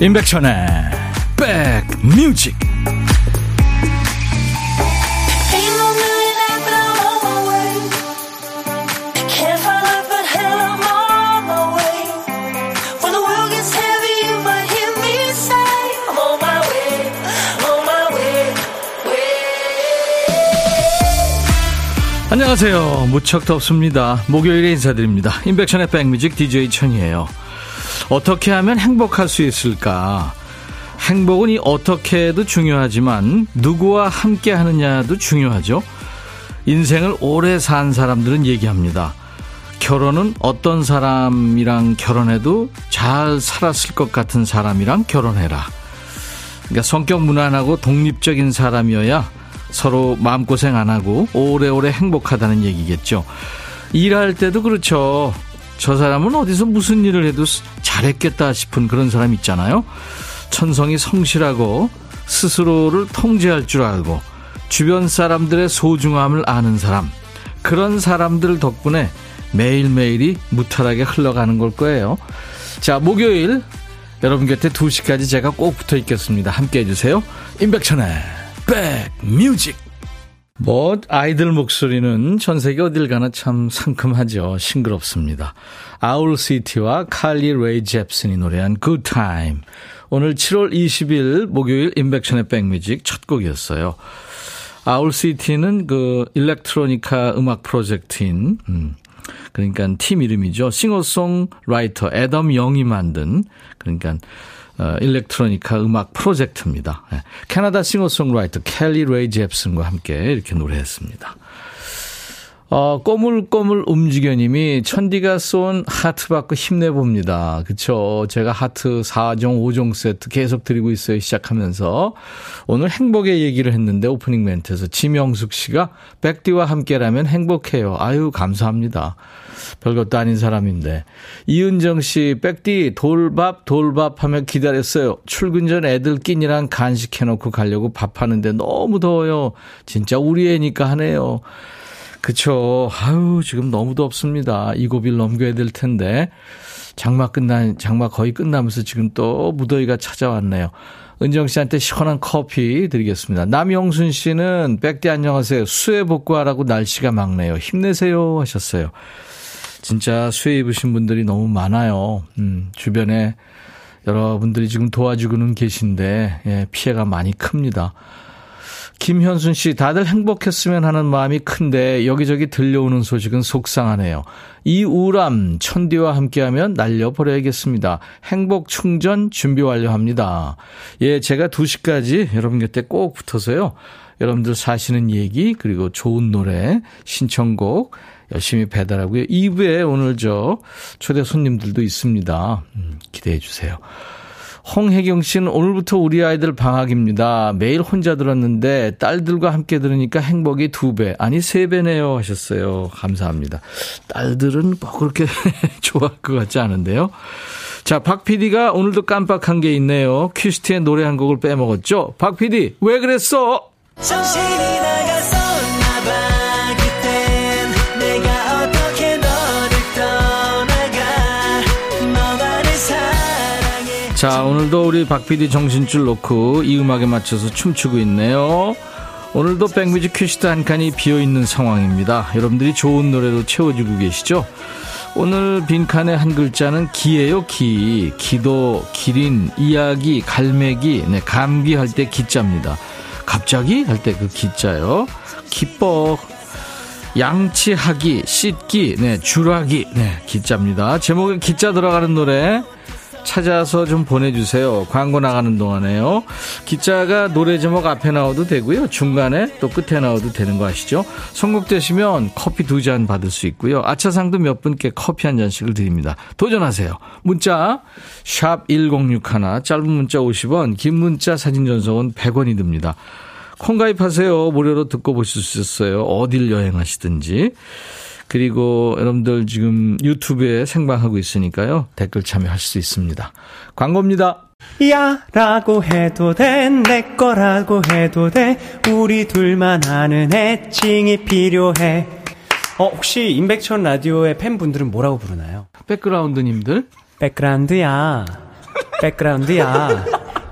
임백천의 백뮤직 안녕하세요. 무척 덥습니다. 목요일에 인사드립니다. 임백천의 백뮤직 DJ 천이에요. 어떻게 하면 행복할 수 있을까? 행복은 이 어떻게 해도 중요하지만 누구와 함께 하느냐도 중요하죠. 인생을 오래 산 사람들은 얘기합니다. 결혼은 어떤 사람이랑 결혼해도 잘 살았을 것 같은 사람이랑 결혼해라. 그러니까 성격 무난하고 독립적인 사람이어야 서로 마음고생 안 하고 오래오래 행복하다는 얘기겠죠. 일할 때도 그렇죠. 저 사람은 어디서 무슨 일을 해도 잘했겠다 싶은 그런 사람 있잖아요. 천성이 성실하고 스스로를 통제할 줄 알고 주변 사람들의 소중함을 아는 사람. 그런 사람들 덕분에 매일매일이 무탈하게 흘러가는 걸 거예요. 자, 목요일 여러분 곁에 2시까지 제가 꼭 붙어 있겠습니다. 함께 해주세요. 임백천의 백뮤직. 뭐 아이들 목소리는 전 세계 어딜 가나 참 상큼하죠. 싱그럽습니다. 아울시티와 칼리 레이 잽슨이 노래한 Good Time. 오늘 7월 20일 목요일 인백션의 백뮤직 첫 곡이었어요. 아울시티는 그 일렉트로니카 음악 프로젝트인 음, 그러니까 팀 이름이죠. 싱어송 라이터 애덤 영이 만든 그러니까 어, 일렉트로니카 음악 프로젝트입니다. 네. 캐나다 싱어송라이터 켈리 레이 잽슨과 함께 이렇게 노래했습니다. 어, 꼬물꼬물 움직여님이 천디가 쏜 하트 받고 힘내봅니다. 그쵸. 제가 하트 4종, 5종 세트 계속 드리고 있어요. 시작하면서. 오늘 행복의 얘기를 했는데 오프닝 멘트에서 지명숙 씨가 백디와 함께라면 행복해요. 아유, 감사합니다. 별것도 아닌 사람인데. 이은정 씨, 백디 돌밥, 돌밥 하며 기다렸어요. 출근 전 애들 끼니랑 간식 해놓고 가려고 밥하는데 너무 더워요. 진짜 우리 애니까 하네요. 그쵸. 아유, 지금 너무 덥습니다. 이 고비를 넘겨야 될 텐데. 장마 끝난, 장마 거의 끝나면서 지금 또 무더위가 찾아왔네요. 은정 씨한테 시원한 커피 드리겠습니다. 남영순 씨는 백대 안녕하세요. 수해 복구하라고 날씨가 막네요. 힘내세요 하셨어요. 진짜 수해 입으신 분들이 너무 많아요. 음, 주변에 여러분들이 지금 도와주고는 계신데, 예, 피해가 많이 큽니다. 김현순 씨, 다들 행복했으면 하는 마음이 큰데 여기저기 들려오는 소식은 속상하네요. 이 우람, 천디와 함께하면 날려버려야겠습니다. 행복 충전 준비 완료합니다. 예, 제가 2시까지 여러분 곁에 꼭 붙어서요. 여러분들 사시는 얘기, 그리고 좋은 노래, 신청곡 열심히 배달하고요. 2부에 오늘 저 초대 손님들도 있습니다. 음, 기대해 주세요. 홍혜경 씨는 오늘부터 우리 아이들 방학입니다. 매일 혼자 들었는데 딸들과 함께 들으니까 행복이 두 배, 아니 세 배네요 하셨어요. 감사합니다. 딸들은 뭐 그렇게 좋아할 것 같지 않은데요. 자, 박 PD가 오늘도 깜빡한 게 있네요. 큐시티의 노래 한 곡을 빼먹었죠? 박 PD, 왜 그랬어? 정신이 나갔었 자, 오늘도 우리 박 PD 정신줄 놓고 이 음악에 맞춰서 춤추고 있네요. 오늘도 백뮤직 퀴시트 한 칸이 비어있는 상황입니다. 여러분들이 좋은 노래로 채워주고 계시죠? 오늘 빈칸의 한 글자는 기예요, 기. 기도, 기린, 이야기, 갈매기, 네, 감기 할 때 기자입니다. 갑자기 할 때 그 기자요. 기뻐, 양치하기, 씻기, 네, 주라기, 네, 기자입니다. 제목에 기자 들어가는 노래 찾아서 좀 보내주세요. 광고 나가는 동안에요. 기자가 노래 제목 앞에 나와도 되고요. 중간에 또 끝에 나와도 되는 거 아시죠? 선곡되시면 커피 두 잔 받을 수 있고요. 아차상도 몇 분께 커피 한 잔씩을 드립니다. 도전하세요. 문자 샵 1061, 짧은 문자 50원, 긴 문자 사진 전송은 100원이 듭니다. 콩 가입하세요. 무료로 듣고 보실 수 있어요. 어딜 여행하시든지. 그리고 여러분들 지금 유튜브에 생방하고 있으니까요. 댓글 참여할 수 있습니다. 광고입니다. 야 라고 해도 돼 내 거라고 해도 돼 우리 둘만 아는 애칭이 필요해 어 혹시 임백천 라디오의 팬분들은 뭐라고 부르나요? 백그라운드님들 백그라운드야 백그라운드야.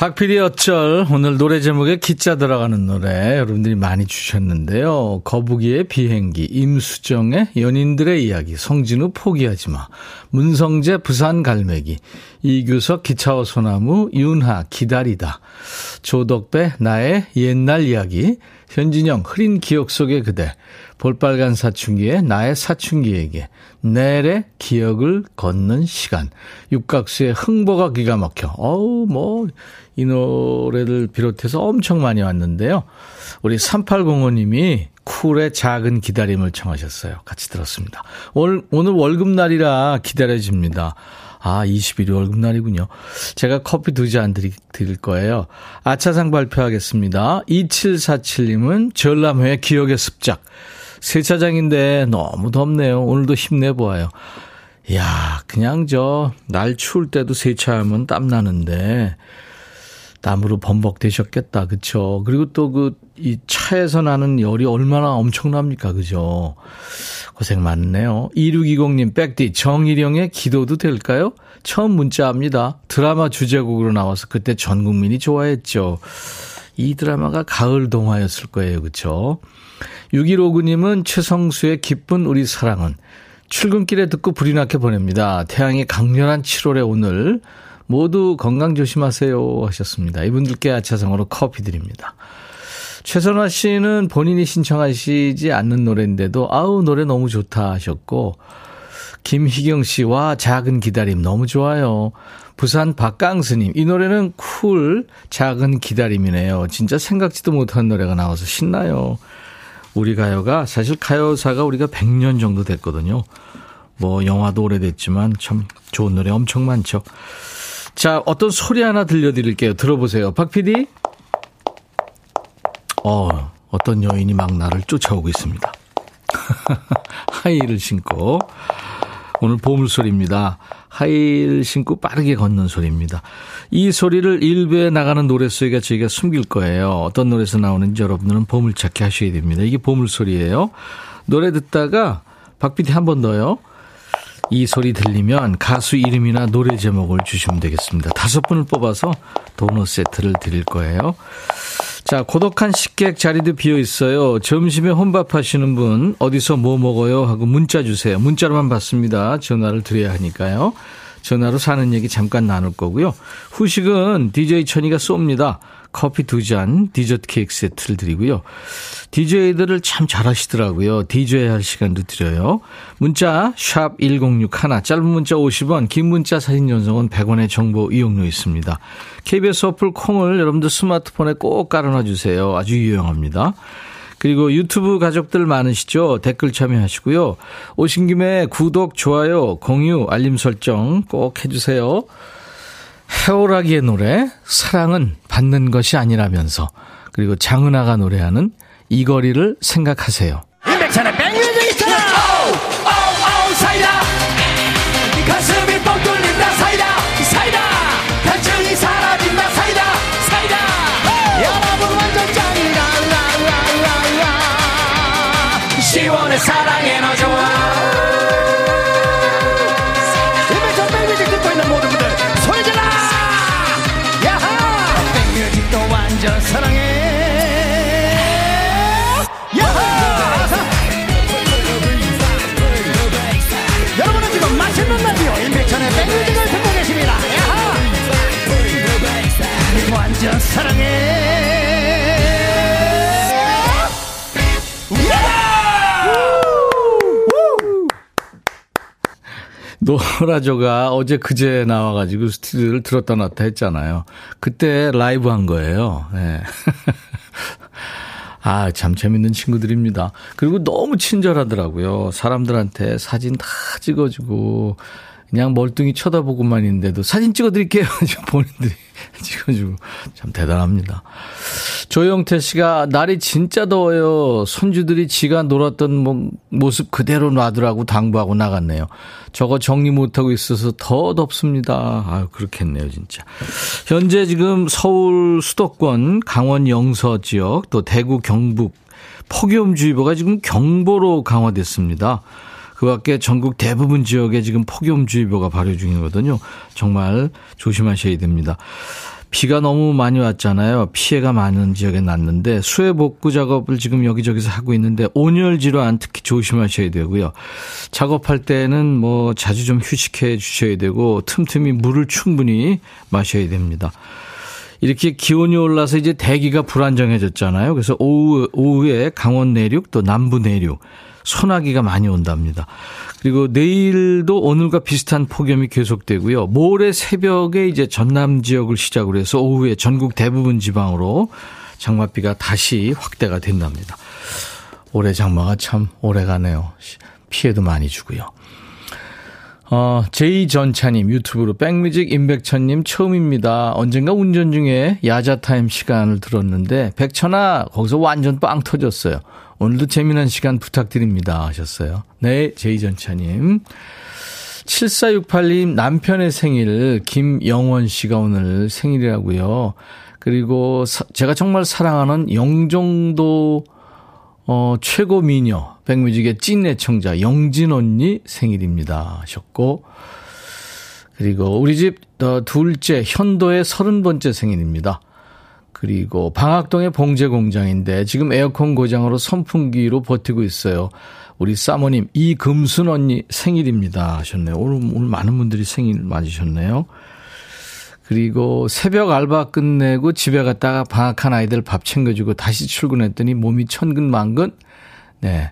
박PD 어쩔 오늘 노래 제목에 기자 들어가는 노래 여러분들이 많이 주셨는데요. 거북이의 비행기, 임수정의 연인들의 이야기, 성진우 포기하지 마, 문성재 부산 갈매기, 이규석 기차와 소나무, 윤하 기다리다, 조덕배 나의 옛날 이야기, 현진영 흐린 기억 속의 그대, 볼빨간 사춘기에 나의 사춘기에게, 내래 기억을 걷는 시간, 육각수의 흥보가 기가 막혀. 어우, 뭐, 이 노래를 비롯해서 엄청 많이 왔는데요. 우리 3805님이 쿨의 작은 기다림을 청하셨어요. 같이 들었습니다. 오늘, 오늘 월급날이라 기다려집니다. 아, 21일 월급날이군요. 제가 커피 두 잔 드릴 거예요. 아차상 발표하겠습니다. 2747님은 전람회 기억의 습작. 세차장인데 너무 덥네요. 오늘도 힘내보아요. 야 그냥 저, 날 추울 때도 세차하면 땀 나는데, 땀으로 범벅되셨겠다. 그쵸? 그리고 또 그, 이 차에서 나는 열이 얼마나 엄청납니까? 그죠? 고생 많네요. 2620님, 백디, 정일영의 기도도 될까요? 처음 문자합니다. 드라마 주제곡으로 나와서 그때 전 국민이 좋아했죠. 이 드라마가 가을 동화였을 거예요. 그쵸? 6159님은 최성수의 기쁜 우리 사랑은 출근길에 듣고 불이 나게 보냅니다. 태양이 강렬한 7월의 오늘 모두 건강 조심하세요 하셨습니다. 이분들께 아차상으로 커피 드립니다. 최선화 씨는 본인이 신청하시지 않는 노래인데도 아우 노래 너무 좋다 하셨고 김희경 씨와 작은 기다림 너무 좋아요. 부산 박강스님 이 노래는 쿨 작은 기다림이네요. 진짜 생각지도 못한 노래가 나와서 신나요. 우리 가요가 사실 가요사가 우리가 100년 정도 됐거든요. 뭐 영화도 오래됐지만 참 좋은 노래 엄청 많죠. 자, 어떤 소리 하나 들려드릴게요. 들어보세요. 박 PD. 어, 어떤 여인이 막 나를 쫓아오고 있습니다. 하이힐을 신고. 오늘 보물소리입니다. 하이힐 신고 빠르게 걷는 소리입니다. 이 소리를 일부에 나가는 노래소리가 저희가 숨길 거예요. 어떤 노래에서 나오는지 여러분들은 보물찾기 하셔야 됩니다. 이게 보물소리예요. 노래 듣다가 박PD 한 번 더요. 이 소리 들리면 가수 이름이나 노래 제목을 주시면 되겠습니다. 다섯 분을 뽑아서 도넛 세트를 드릴 거예요. 자, 고독한 식객 자리도 비어 있어요. 점심에 혼밥 하시는 분, 어디서 뭐 먹어요? 하고 문자 주세요. 문자로만 받습니다. 전화를 드려야 하니까요. 전화로 사는 얘기 잠깐 나눌 거고요. 후식은 DJ 천이가 쏩니다. 커피 두 잔, 디저트 케이크 세트를 드리고요. DJ들을 참 잘하시더라고요. DJ 할 시간도 드려요. 문자 샵 1061, 짧은 문자 50원, 긴 문자 사진 전송은 100원의 정보 이용료 있습니다. KBS 어플 콩을 여러분들 스마트폰에 꼭 깔아놔 주세요. 아주 유용합니다. 그리고 유튜브 가족들 많으시죠? 댓글 참여하시고요. 오신 김에 구독, 좋아요, 공유, 알림 설정 꼭 해주세요. 해오라기의 노래, 사랑은 받는 것이 아니라면서. 그리고 장은아가 노래하는 이 거리를 생각하세요. 임백천의 백 완전 사랑해. 노라조가 어제 그제 나와가지고 스튜디오를 들었다 놨다 했잖아요. 그때 라이브 한 거예요. 네. 아, 참 재밌는 친구들입니다. 그리고 너무 친절하더라고요. 사람들한테 사진 다 찍어주고, 그냥 멀뚱히 쳐다보고만 있는데도 사진 찍어드릴게요. 본인들이 찍어주고 참 대단합니다. 조영태 씨가 날이 진짜 더워요. 손주들이 지가 놀았던 뭐, 모습 그대로 놔두라고 당부하고 나갔네요. 저거 정리 못하고 있어서 더 덥습니다. 아유, 그렇겠네요, 진짜. 현재 지금 서울 수도권, 강원 영서 지역, 또 대구 경북, 폭염주의보가 지금 경보로 강화됐습니다. 그 밖에 전국 대부분 지역에 지금 폭염주의보가 발효 중이거든요. 정말 조심하셔야 됩니다. 비가 너무 많이 왔잖아요. 피해가 많은 지역에 났는데 수해 복구 작업을 지금 여기저기서 하고 있는데 온열 질환 특히 조심하셔야 되고요. 작업할 때는 뭐 자주 좀 휴식해 주셔야 되고 틈틈이 물을 충분히 마셔야 됩니다. 이렇게 기온이 올라서 이제 대기가 불안정해졌잖아요. 그래서 오후, 오후에 강원 내륙 또 남부 내륙 소나기가 많이 온답니다. 그리고 내일도 오늘과 비슷한 폭염이 계속되고요. 모레 새벽에 이제 전남 지역을 시작으로 해서 오후에 전국 대부분 지방으로 장마비가 다시 확대가 된답니다. 올해 장마가 참 오래 가네요. 피해도 많이 주고요. 어, 제이전차님 유튜브로 백뮤직 임백천님 처음입니다. 언젠가 운전 중에 야자타임 시간을 들었는데 백천아 거기서 완전 빵 터졌어요. 오늘도 재미난 시간 부탁드립니다 하셨어요. 네, 제이전차님. 7468님 남편의 생일 김영원 씨가 오늘 생일이라고요. 그리고 사, 제가 정말 사랑하는 영종도 어, 최고 미녀, 백뮤직의 찐 애청자 영진 언니 생일입니다 하셨고, 그리고 우리 집 어, 둘째 현도의 서른 번째 생일입니다. 그리고 방학동의 봉제 공장인데 지금 에어컨 고장으로 선풍기로 버티고 있어요. 우리 사모님 이금순 언니 생일입니다 하셨네요. 오늘, 오늘 많은 분들이 생일 맞으셨네요. 그리고 새벽 알바 끝내고 집에 갔다가 방학한 아이들 밥 챙겨주고 다시 출근했더니 몸이 천근만근. 네.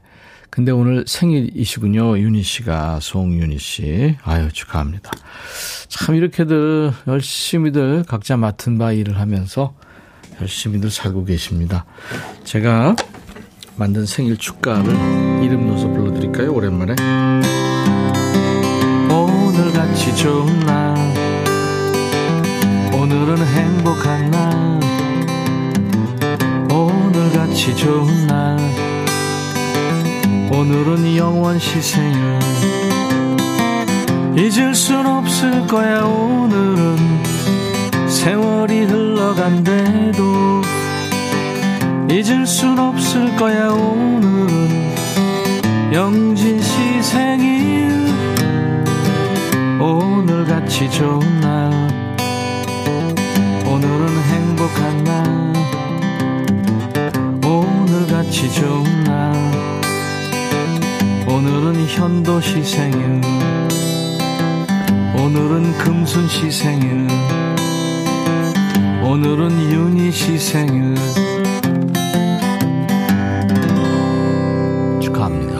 근데 오늘 생일이시군요. 윤희 씨가, 송윤희 씨. 아유, 축하합니다. 참 이렇게들 열심히들 각자 맡은 바 일을 하면서 열심히들 살고 계십니다. 제가 만든 생일 축가를 이름 넣어서 불러드릴까요? 오랜만에. 오늘같이 좋은 날 오늘은 행복한 날 오늘같이 좋은 날 오늘은 영원시 생일 잊을 순 없을 거야 오늘은 세월이 흘러간대도 잊을 순 없을 거야 오늘은. 영진 씨 생일. 오늘같이 좋은 날. 오늘은 행복한 날. 오늘같이 좋은 날. 오늘은 현도 시 생일. 오늘은 금순 시 생일 오늘은 윤희시 생일 축하합니다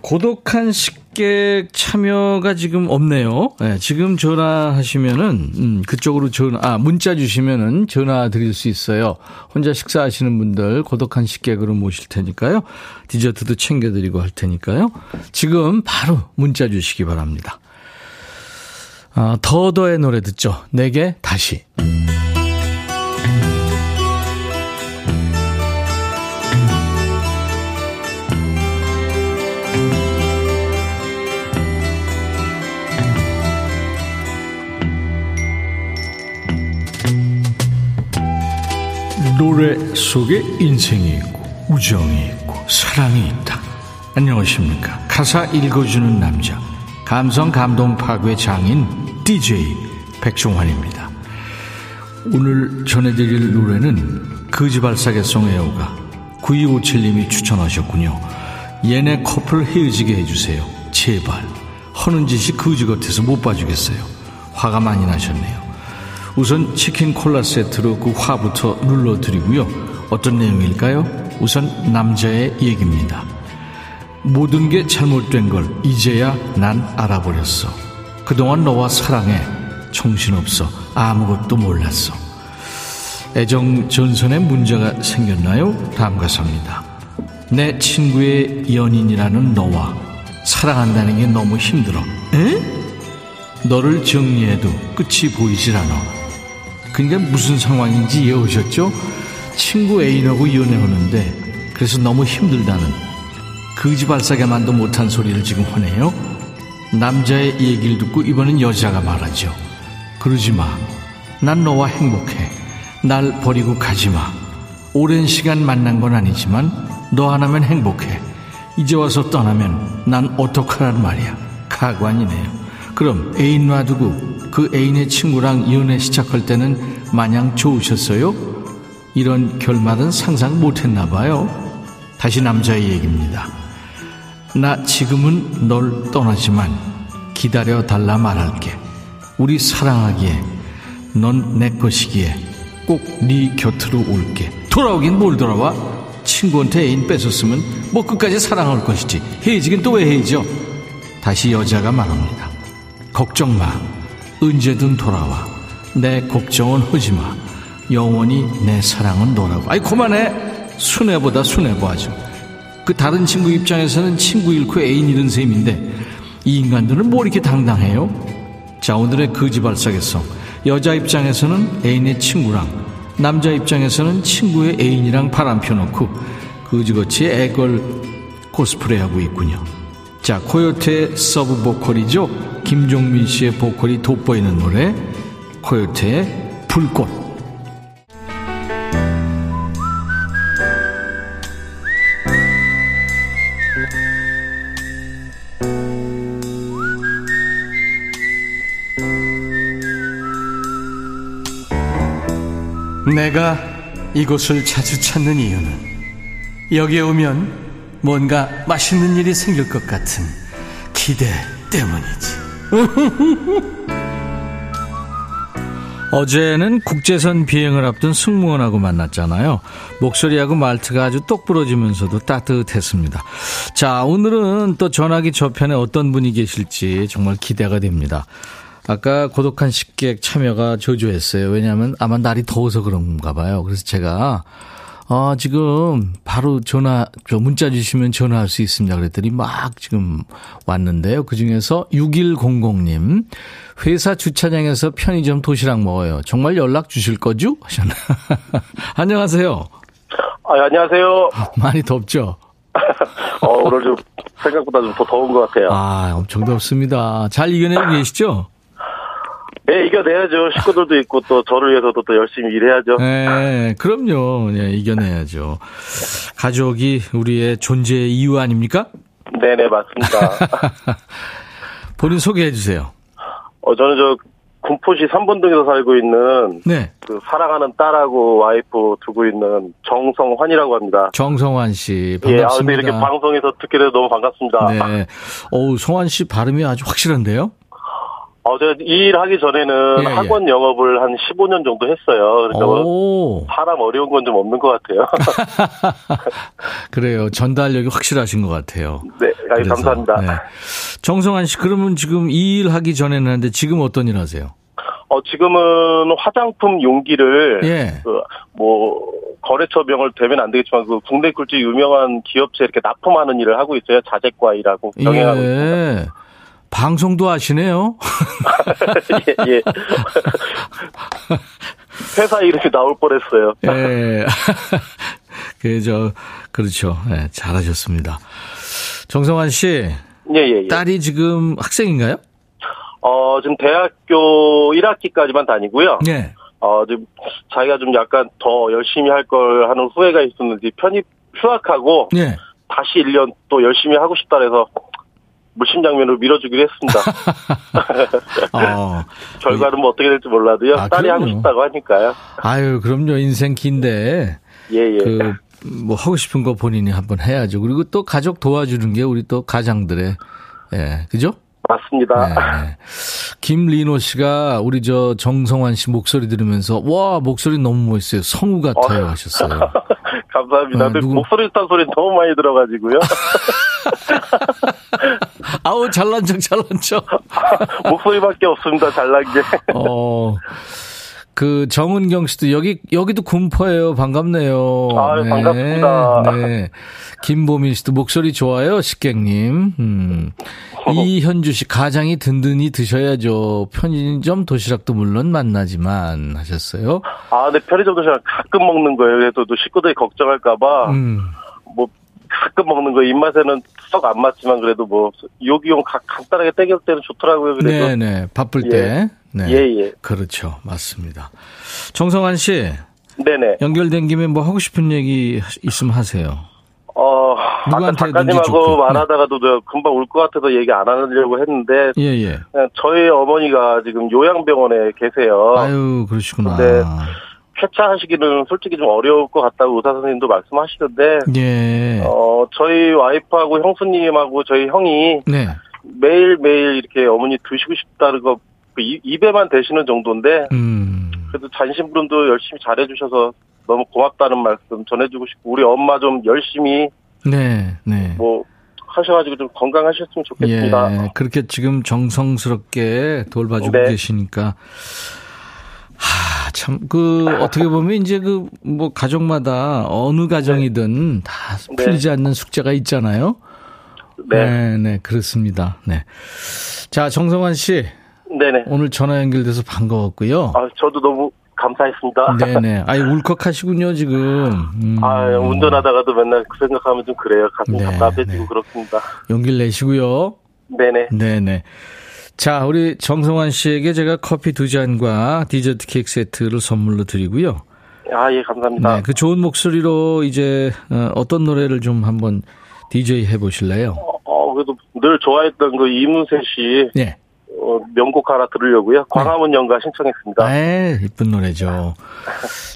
고독한 식객 참여가 지금 없네요. 네, 지금 전화하시면은 음, 그쪽으로 전화 아 문자 주시면은 전화 드릴 수 있어요. 혼자 식사하시는 분들 고독한 식객으로 모실 테니까요. 디저트도 챙겨 드리고 할 테니까요. 지금 바로 문자 주시기 바랍니다. 아, 더더의 노래 듣죠. 내게 다시. 노래 속에 인생이 있고 우정이 있고 사랑이 있다. 안녕하십니까. 가사 읽어주는 남자 감성 감동 파괴 장인 DJ 백종환입니다. 오늘 전해드릴 노래는 거지발사계송 애호가 9257님이 추천하셨군요. 얘네 커플 헤어지게 해주세요. 제발. 허는 짓이 거지 같아서 못 봐주겠어요. 화가 많이 나셨네요. 우선 치킨 콜라 세트로 그 화부터 눌러드리고요. 어떤 내용일까요? 우선 남자의 얘기입니다. 모든 게 잘못된 걸 이제야 난 알아버렸어. 그동안 너와 사랑해. 정신없어. 아무것도 몰랐어. 애정 전선에 문제가 생겼나요? 다음 가사입니다. 내 친구의 연인이라는 너와 사랑한다는 게 너무 힘들어. 에? 너를 정리해도 끝이 보이질 않아. 그러니까 무슨 상황인지 이해오셨죠? 친구 애인하고 이혼해오는데 그래서 너무 힘들다는 거지발사게만도 못한 소리를 지금 하네요. 남자의 얘기를 듣고 이번엔 여자가 말하죠. 그러지 마. 난 너와 행복해. 날 버리고 가지 마. 오랜 시간 만난 건 아니지만 너 하나면 행복해. 이제 와서 떠나면 난 어떡하란 말이야. 가관이네요. 그럼 애인 놔두고 그 애인의 친구랑 이혼에 시작할 때는 마냥 좋으셨어요? 이런 결말은 상상 못했나 봐요. 다시 남자의 얘기입니다. 나 지금은 널 떠나지만 기다려 달라 말할게. 우리 사랑하기에 넌 내 것이기에 꼭 네 곁으로 올게. 돌아오긴 뭘 돌아와? 친구한테 애인 뺏었으면 뭐 끝까지 사랑할 것이지. 헤어지긴 또 왜 헤어져? 다시 여자가 말합니다. 걱정 마. 언제든 돌아와. 내 걱정은 하지 마. 영원히 내 사랑은 너라고. 아이, 그만해. 순애보다 순애보 하죠. 그 다른 친구 입장에서는 친구 잃고 애인 잃은 셈인데 이 인간들은 뭐 이렇게 당당해요? 자, 오늘의 거지발싸개송. 여자 입장에서는 애인의 친구랑 남자 입장에서는 친구의 애인이랑 바람 펴놓고 거지같이 애걸 코스프레하고 있군요. 자, 코요태의 서브 보컬이죠. 김종민 씨의 보컬이 돋보이는 노래, 코요태의 불꽃. 내가 이곳을 자주 찾는 이유는 여기에 오면 뭔가 맛있는 일이 생길 것 같은 기대 때문이지. 어제는 국제선 비행을 앞둔 승무원하고 만났잖아요. 목소리하고 말투가 아주 똑부러지면서도 따뜻했습니다. 자, 오늘은 또 전화기 저편에 어떤 분이 계실지 정말 기대가 됩니다. 아까 고독한 식객 참여가 저조했어요. 왜냐하면 아마 날이 더워서 그런가 봐요. 그래서 제가 아, 지금 바로 전화, 저 문자 주시면 전화할 수 있습니다. 그랬더니 막 지금 왔는데요. 그 중에서 6100님, 회사 주차장에서 편의점 도시락 먹어요. 정말 연락 주실 거죠? 하셨나. 안녕하세요. 아, 안녕하세요. 많이 덥죠? 어, 오늘 좀 생각보다 좀 더 더운 것 같아요. 아, 엄청 덥습니다. 잘 이겨내고 계시죠? 네, 이겨내야죠. 식구들도 있고 또 저를 위해서도 또 열심히 일해야죠. 네, 그럼요. 네, 이겨내야죠. 가족이 우리의 존재의 이유 아닙니까? 네 네, 맞습니다. 본인 소개해 주세요. 어, 저는 저 군포시 삼본동에서 살고 있는 네. 그 사랑하는 딸하고 와이프 두고 있는 정성환이라고 합니다. 정성환 씨 예, 아, 반갑습니다. 이렇게 방송에서 듣게 돼서 너무 반갑습니다. 네. 어우, 성환 씨 발음이 아주 확실한데요? 어, 제가 이일 하기 전에는 예, 예. 학원 영업을 한 15년 정도 했어요. 그래서 오, 사람 어려운 건 좀 없는 것 같아요. 그래요. 전달력이 확실하신 것 같아요. 네, 그래서, 감사합니다. 네. 정성환 씨, 그러면 지금 이 일 하기 전에는 하는데 지금 어떤 일 하세요? 어, 지금은 화장품 용기를 예. 그, 뭐, 거래처명을 되면 안 되겠지만, 그 국내 꿀집 유명한 기업체 이렇게 납품하는 일을 하고 있어요. 자재과일하고 병행하고 있습니다. 예. 방송도 하시네요. 예, 예. 회사 이름이 나올 뻔했어요. 예. 그, 저, 그렇죠. 예, 잘하셨습니다. 정성환 씨, 예, 예, 예. 딸이 지금 학생인가요? 어, 지금 대학교 1학기까지만 다니고요. 네. 어, 지금 자기가 좀 약간 더 열심히 할 걸 하는 후회가 있었는지 편입 휴학하고 예. 다시 1년 또 열심히 하고 싶다 그래서 물심 장면으로 밀어주기로 했습니다. 어. 결과는 뭐 어떻게 될지 몰라도요. 아, 딸이 하고 그럼요. 싶다고 하니까요. 아유, 그럼요. 인생 긴데. 예, 예. 그, 뭐, 하고 싶은 거 본인이 한번 해야죠. 그리고 또 가족 도와주는 게 우리 또 가장들의, 예, 그죠? 맞습니다. 네. 김리노 씨가 우리 저 정성환 씨 목소리 들으면서, 와, 목소리 너무 멋있어요. 성우 같아요. 하셨어요. 감사합니다. 아, 근데 누구- 목소리 좋다는 소리 너무 많이 들어가지고요. 아우, 잘난 척, 잘난 척. 목소리밖에 없습니다. 잘난 게. 어, 그 정은경 씨도 여기 여기도 군포예요. 반갑네요. 아, 네, 반갑습니다. 네. 김보민 씨도 목소리 좋아요, 식객님. 음. 이현주 씨 가장이 든든히 드셔야죠. 편의점 도시락도 물론 만나지만 하셨어요. 아, 네, 편의점 도시락 가끔 먹는 거예요. 그래도 또 식구들이 걱정할까봐, 음. 뭐, 가끔 먹는 거 입맛에는 썩 안 맞지만 그래도 뭐, 요기용 가- 간단하게 땡길 때는 좋더라고요. 그래도. 네, 네. 바쁠 예. 때. 네. 예, 예. 그렇죠. 맞습니다. 정성환 씨, 네네. 연결된 김에 뭐 하고 싶은 얘기 있으면 하세요. 어, 아까 누구한테든지 작가님하고 좋고. 말하다가도 저 금방 올 것 같아서 얘기 안 하려고 했는데, 예, 예. 저희 어머니가 지금 요양병원에 계세요. 아유, 그러시구나. 네. 쾌차하시기는 솔직히 좀 어려울 것 같다고 의사 선생님도 말씀하시던데, 예. 어, 저희 와이프하고 형수님하고 저희 형이 네. 매일 매일 이렇게 어머니 드시고 싶다는 거, 입에만 대시는 정도인데, 음. 그래도 잔심부름도 열심히 잘해주셔서 너무 고맙다는 말씀 전해주고 싶고, 우리 엄마 좀 열심히 네, 네. 뭐, 하셔가지고 좀 건강하셨으면 좋겠습니다. 예, 그렇게 지금 정성스럽게 돌봐주고 네. 계시니까. 하, 참, 그, 어떻게 보면 이제 그, 뭐, 가족마다 어느 가정이든 다 네. 풀리지 않는 숙제가 있잖아요. 네. 네, 네, 그렇습니다. 네. 자, 정성환 씨, 네네. 오늘 전화 연결돼서 반가웠고요. 아, 저도 너무 감사했습니다. 네네. 아이, 울컥하시군요, 지금. 음, 아, 운전하다가도 맨날 그 생각하면 좀 그래요. 가슴 네, 답답해지고 네. 그렇습니다. 용기를 내시고요. 네네. 네네. 자, 우리 정성환 씨에게 제가 커피 두 잔과 디저트 케이크 세트를 선물로 드리고요. 아, 예, 감사합니다. 네, 그 좋은 목소리로 이제 어, 어떤 노래를 좀 한번 DJ 해보실래요? 어, 어, 그래도 늘 좋아했던 그 이문세 씨 네. 어, 명곡 하나 들으려고요. 광화문 연가 신청했습니다. 네, 이쁜 노래죠.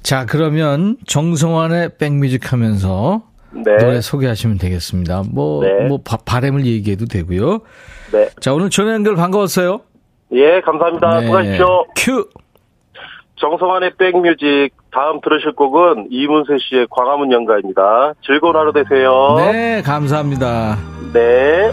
자, 그러면 정성환의 백뮤직 하면서 네. 노래 소개하시면 되겠습니다. 뭐, 네. 뭐, 바, 바램을 얘기해도 되고요. 네. 자, 오늘 전화 연결 반가웠어요. 예, 감사합니다. 네. 수고하십시오. 큐! 정성환의 백뮤직 다음 들으실 곡은 이문세 씨의 광화문 연가입니다. 즐거운 하루 되세요. 네, 감사합니다. 네.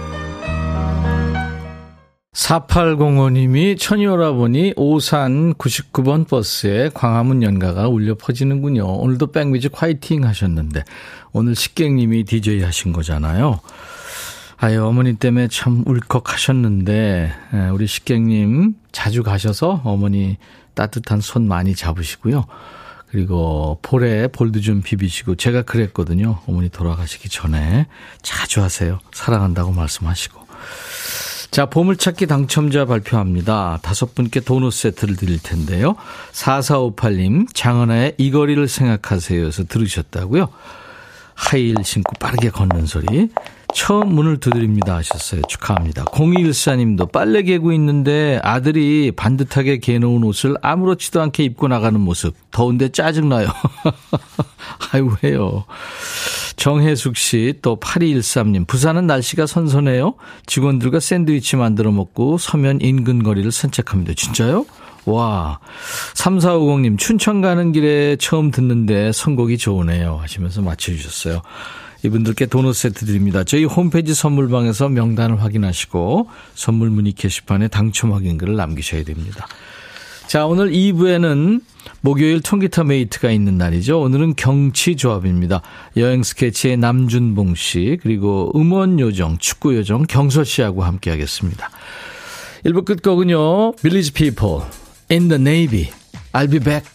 4805님이 천이오라보니 오산 99번 버스에 광화문 연가가 울려 퍼지는군요. 오늘도 백뮤직 화이팅 하셨는데 오늘 식객님이 DJ 하신 거잖아요. 아유 어머니 때문에 참 울컥하셨는데 예, 우리 식객님 자주 가셔서 어머니 따뜻한 손 많이 잡으시고요. 그리고 볼에 볼도 좀 비비시고 제가 그랬거든요. 어머니 돌아가시기 전에 자주 하세요. 사랑한다고 말씀하시고. 자, 보물찾기 당첨자 발표합니다. 다섯 분께 도넛 세트를 드릴 텐데요. 4458님, 장은아의 이 거리를 생각하세요에서 들으셨다고요. 하이힐 신고 빠르게 걷는 소리. 처음 문을 두드립니다 하셨어요. 축하합니다. 0214님도 빨래 개고 있는데 아들이 반듯하게 개놓은 옷을 아무렇지도 않게 입고 나가는 모습. 더운데 짜증나요. 아유, 왜요. 정혜숙 씨, 또 8213님, 부산은 날씨가 선선해요. 직원들과 샌드위치 만들어 먹고 서면 인근 거리를 산책합니다. 진짜요? 와. 3450님, 춘천 가는 길에 처음 듣는데 선곡이 좋으네요. 하시면서 맞춰주셨어요. 이분들께 도넛 세트 드립니다. 저희 홈페이지 선물방에서 명단을 확인하시고 선물 문의 게시판에 당첨 확인글을 남기셔야 됩니다. 자, 오늘 2부에는 목요일 통기타 mate가 있는 날이죠. 오늘은 경치 조합입니다. 여행 스케치의 남준봉 씨, 그리고 음원 요정, 축구 요정 경서 씨하고 함께 하겠습니다. 1부 끝곡은요, Village People, In the Navy, I'll be back.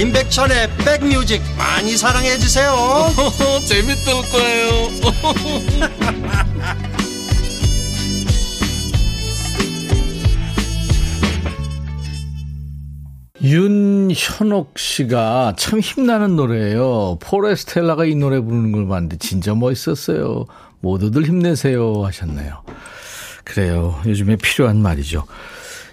임백천의 백뮤직 많이 사랑해 주세요 재밌을 거예요 윤현옥 씨가 참 힘나는 노래예요. 포레스텔라가 이 노래 부르는 걸 봤는데 진짜 멋있었어요. 모두들 힘내세요 하셨네요. 그래요. 요즘에 필요한 말이죠.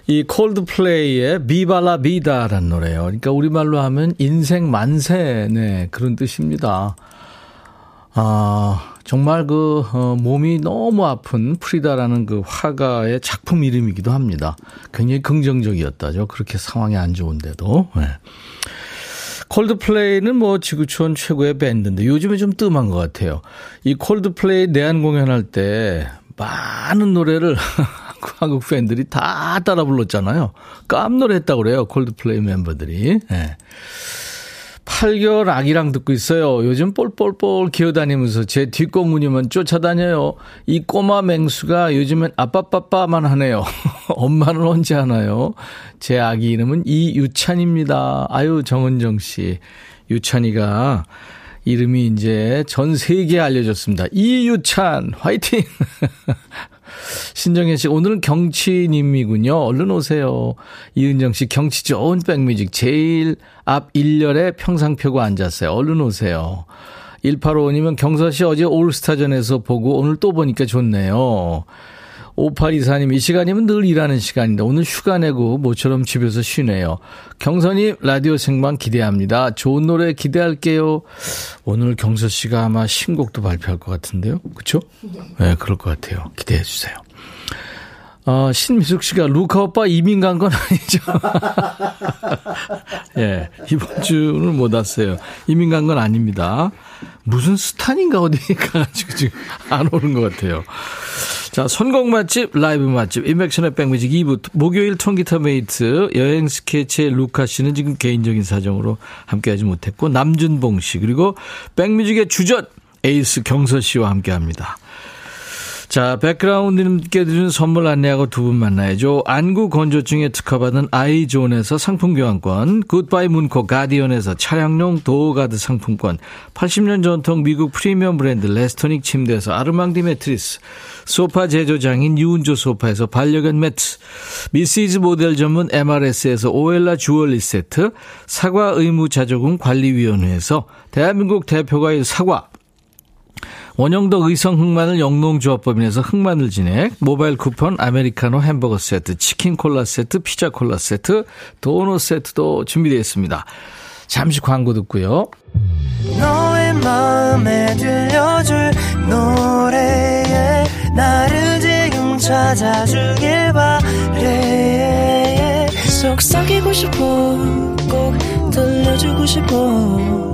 이 콜드플레이의 비발라 비다라는 노래요. 그러니까 우리말로 하면 인생 만세, 네, 그런 뜻입니다. 아, 정말 그, 어, 몸이 너무 아픈 프리다라는 그 화가의 작품 이름이기도 합니다. 굉장히 긍정적이었다죠. 그렇게 상황이 안 좋은데도. 네. 콜드플레이는 뭐 지구촌 최고의 밴드인데 요즘에 좀 뜸한 것 같아요. 이 콜드플레이 내한 공연할 때 많은 노래를 한국 팬들이 다 따라 불렀잖아요. 깜놀했다고 그래요. 콜드플레이 멤버들이. 네. 8개월 아기랑 듣고 있어요. 요즘 볼볼볼 기어다니면서 제 뒷공무니만 쫓아다녀요. 이 꼬마 맹수가 요즘엔 아빠빠빠만 하네요. 엄마는 언제 하나요? 제 아기 이름은 이유찬입니다. 아유, 정은정 씨. 유찬이가 이름이 이제 전 세계에 알려졌습니다. 이유찬, 화이팅! 신정현 씨, 오늘은 경치님이군요. 얼른 오세요. 이은정 씨, 경치 좋은 백뮤직. 제일 앞 1열에 평상 펴고 앉았어요. 얼른 오세요. 1855님은 경서 씨 어제 올스타전에서 보고 오늘 또 보니까 좋네요. 5824님, 이 시간이면 늘 일하는 시간인데 오늘 휴가 내고 모처럼 집에서 쉬네요. 경선님, 라디오 생방 기대합니다. 좋은 노래 기대할게요. 오늘 경서 씨가 아마 신곡도 발표할 것 같은데요. 그쵸? 네, 그럴 것 같아요. 기대해 주세요. 어, 신미숙 씨가 루카 오빠 이민 간 건 아니죠. 예, 이번 주는 못 왔어요. 이민 간 건 아닙니다. 무슨 스탄인가 어디 가가지고 지금 안 오는 것 같아요. 자, 선곡 맛집, 라이브 맛집, 인백션의 백뮤직 2부, 목요일 통기타 메이트, 여행 스케치의 루카 씨는 지금 개인적인 사정으로 함께 하지 못했고, 남준봉 씨, 그리고 백뮤직의 주전, 에이스 경서 씨와 함께 합니다. 자, 백그라운드님께 드리는 선물 안내하고 두 분 만나야죠. 안구 건조증에 특허받은 아이존에서 상품 교환권, 굿바이 문코 가디언에서 차량용 도어가드 상품권, 80년 전통 미국 프리미엄 브랜드 레스토닉 침대에서 아르망디 매트리스, 소파 제조장인 유운조 소파에서 반려견 매트, 미시즈 모델 전문 MRS에서 오엘라 주얼리 세트, 사과 의무 자조금 관리위원회에서 대한민국 대표과일 사과, 원형덕 의성 흑마늘 영농조합법인에서 흑마늘 진액, 모바일 쿠폰, 아메리카노 햄버거 세트, 치킨 콜라 세트, 피자 콜라 세트, 도넛 세트도 준비되어 있습니다. 잠시 광고 듣고요. 너의 마음에 들려줄 노래에 나를 지금 찾아주길 바래 속삭이고 싶어 꼭 들려주고 싶어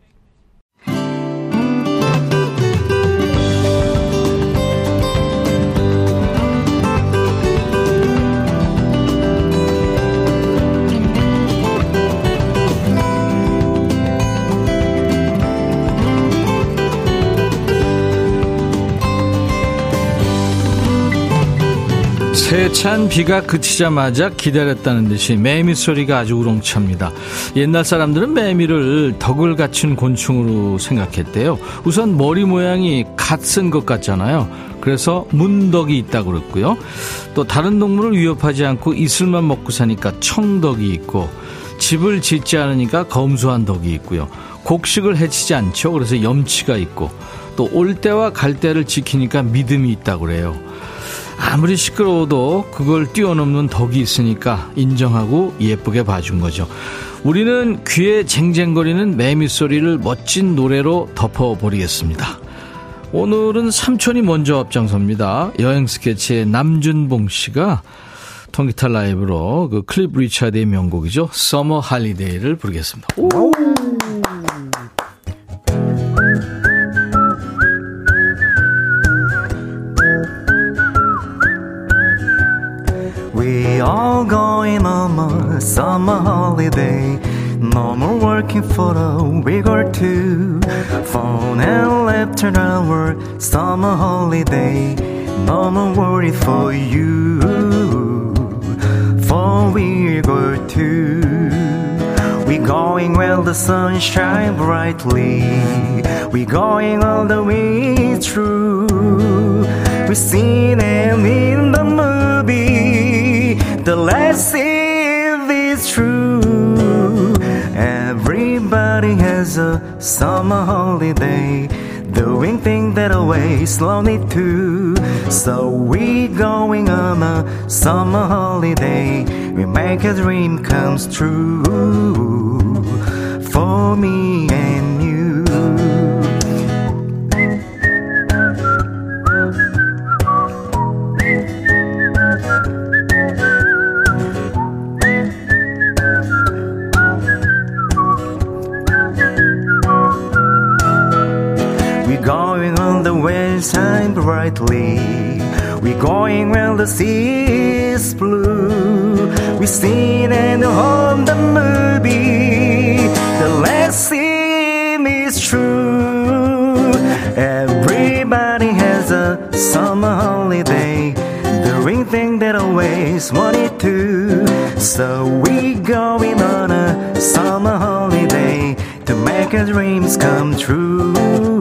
세찬 비가 그치자마자 기다렸다는 듯이 매미 소리가 아주 우렁찹니다. 옛날 사람들은 매미를 덕을 갖춘 곤충으로 생각했대요. 우선 머리 모양이 갓 쓴 것 같잖아요. 그래서 문덕이 있다고 그랬고요. 또 다른 동물을 위협하지 않고 이슬만 먹고 사니까 청덕이 있고 집을 짓지 않으니까 검소한 덕이 있고요. 곡식을 해치지 않죠. 그래서 염치가 있고 또 올 때와 갈 때를 지키니까 믿음이 있다고 그래요. 아무리 시끄러워도 그걸 뛰어넘는 덕이 있으니까 인정하고 예쁘게 봐준 거죠. 우리는 귀에 쟁쟁거리는 매미 소리를 멋진 노래로 덮어버리겠습니다. 오늘은 삼촌이 먼저 앞장섭니다. 여행 스케치의 남준봉 씨가 통기타 라이브로 그 클리프 리차드의 명곡이죠. Summer Holiday를 부르겠습니다. 오! For a week or two. Phone and laptop our summer holiday. No more worry for you. for we go to. We going where the sun shine brightly. We going all the way through. We seen them in the movie. The last scene Has a summer holiday. Doing things that away slowly too. So we going on a summer holiday. We make a dream comes true. For me and the shine brightly. We're going where the sea is blue. We seen and home the movie. The last scene is true. Everybody has a summer holiday. Doing things that always wanted to. So we going on a summer holiday to make our dreams come true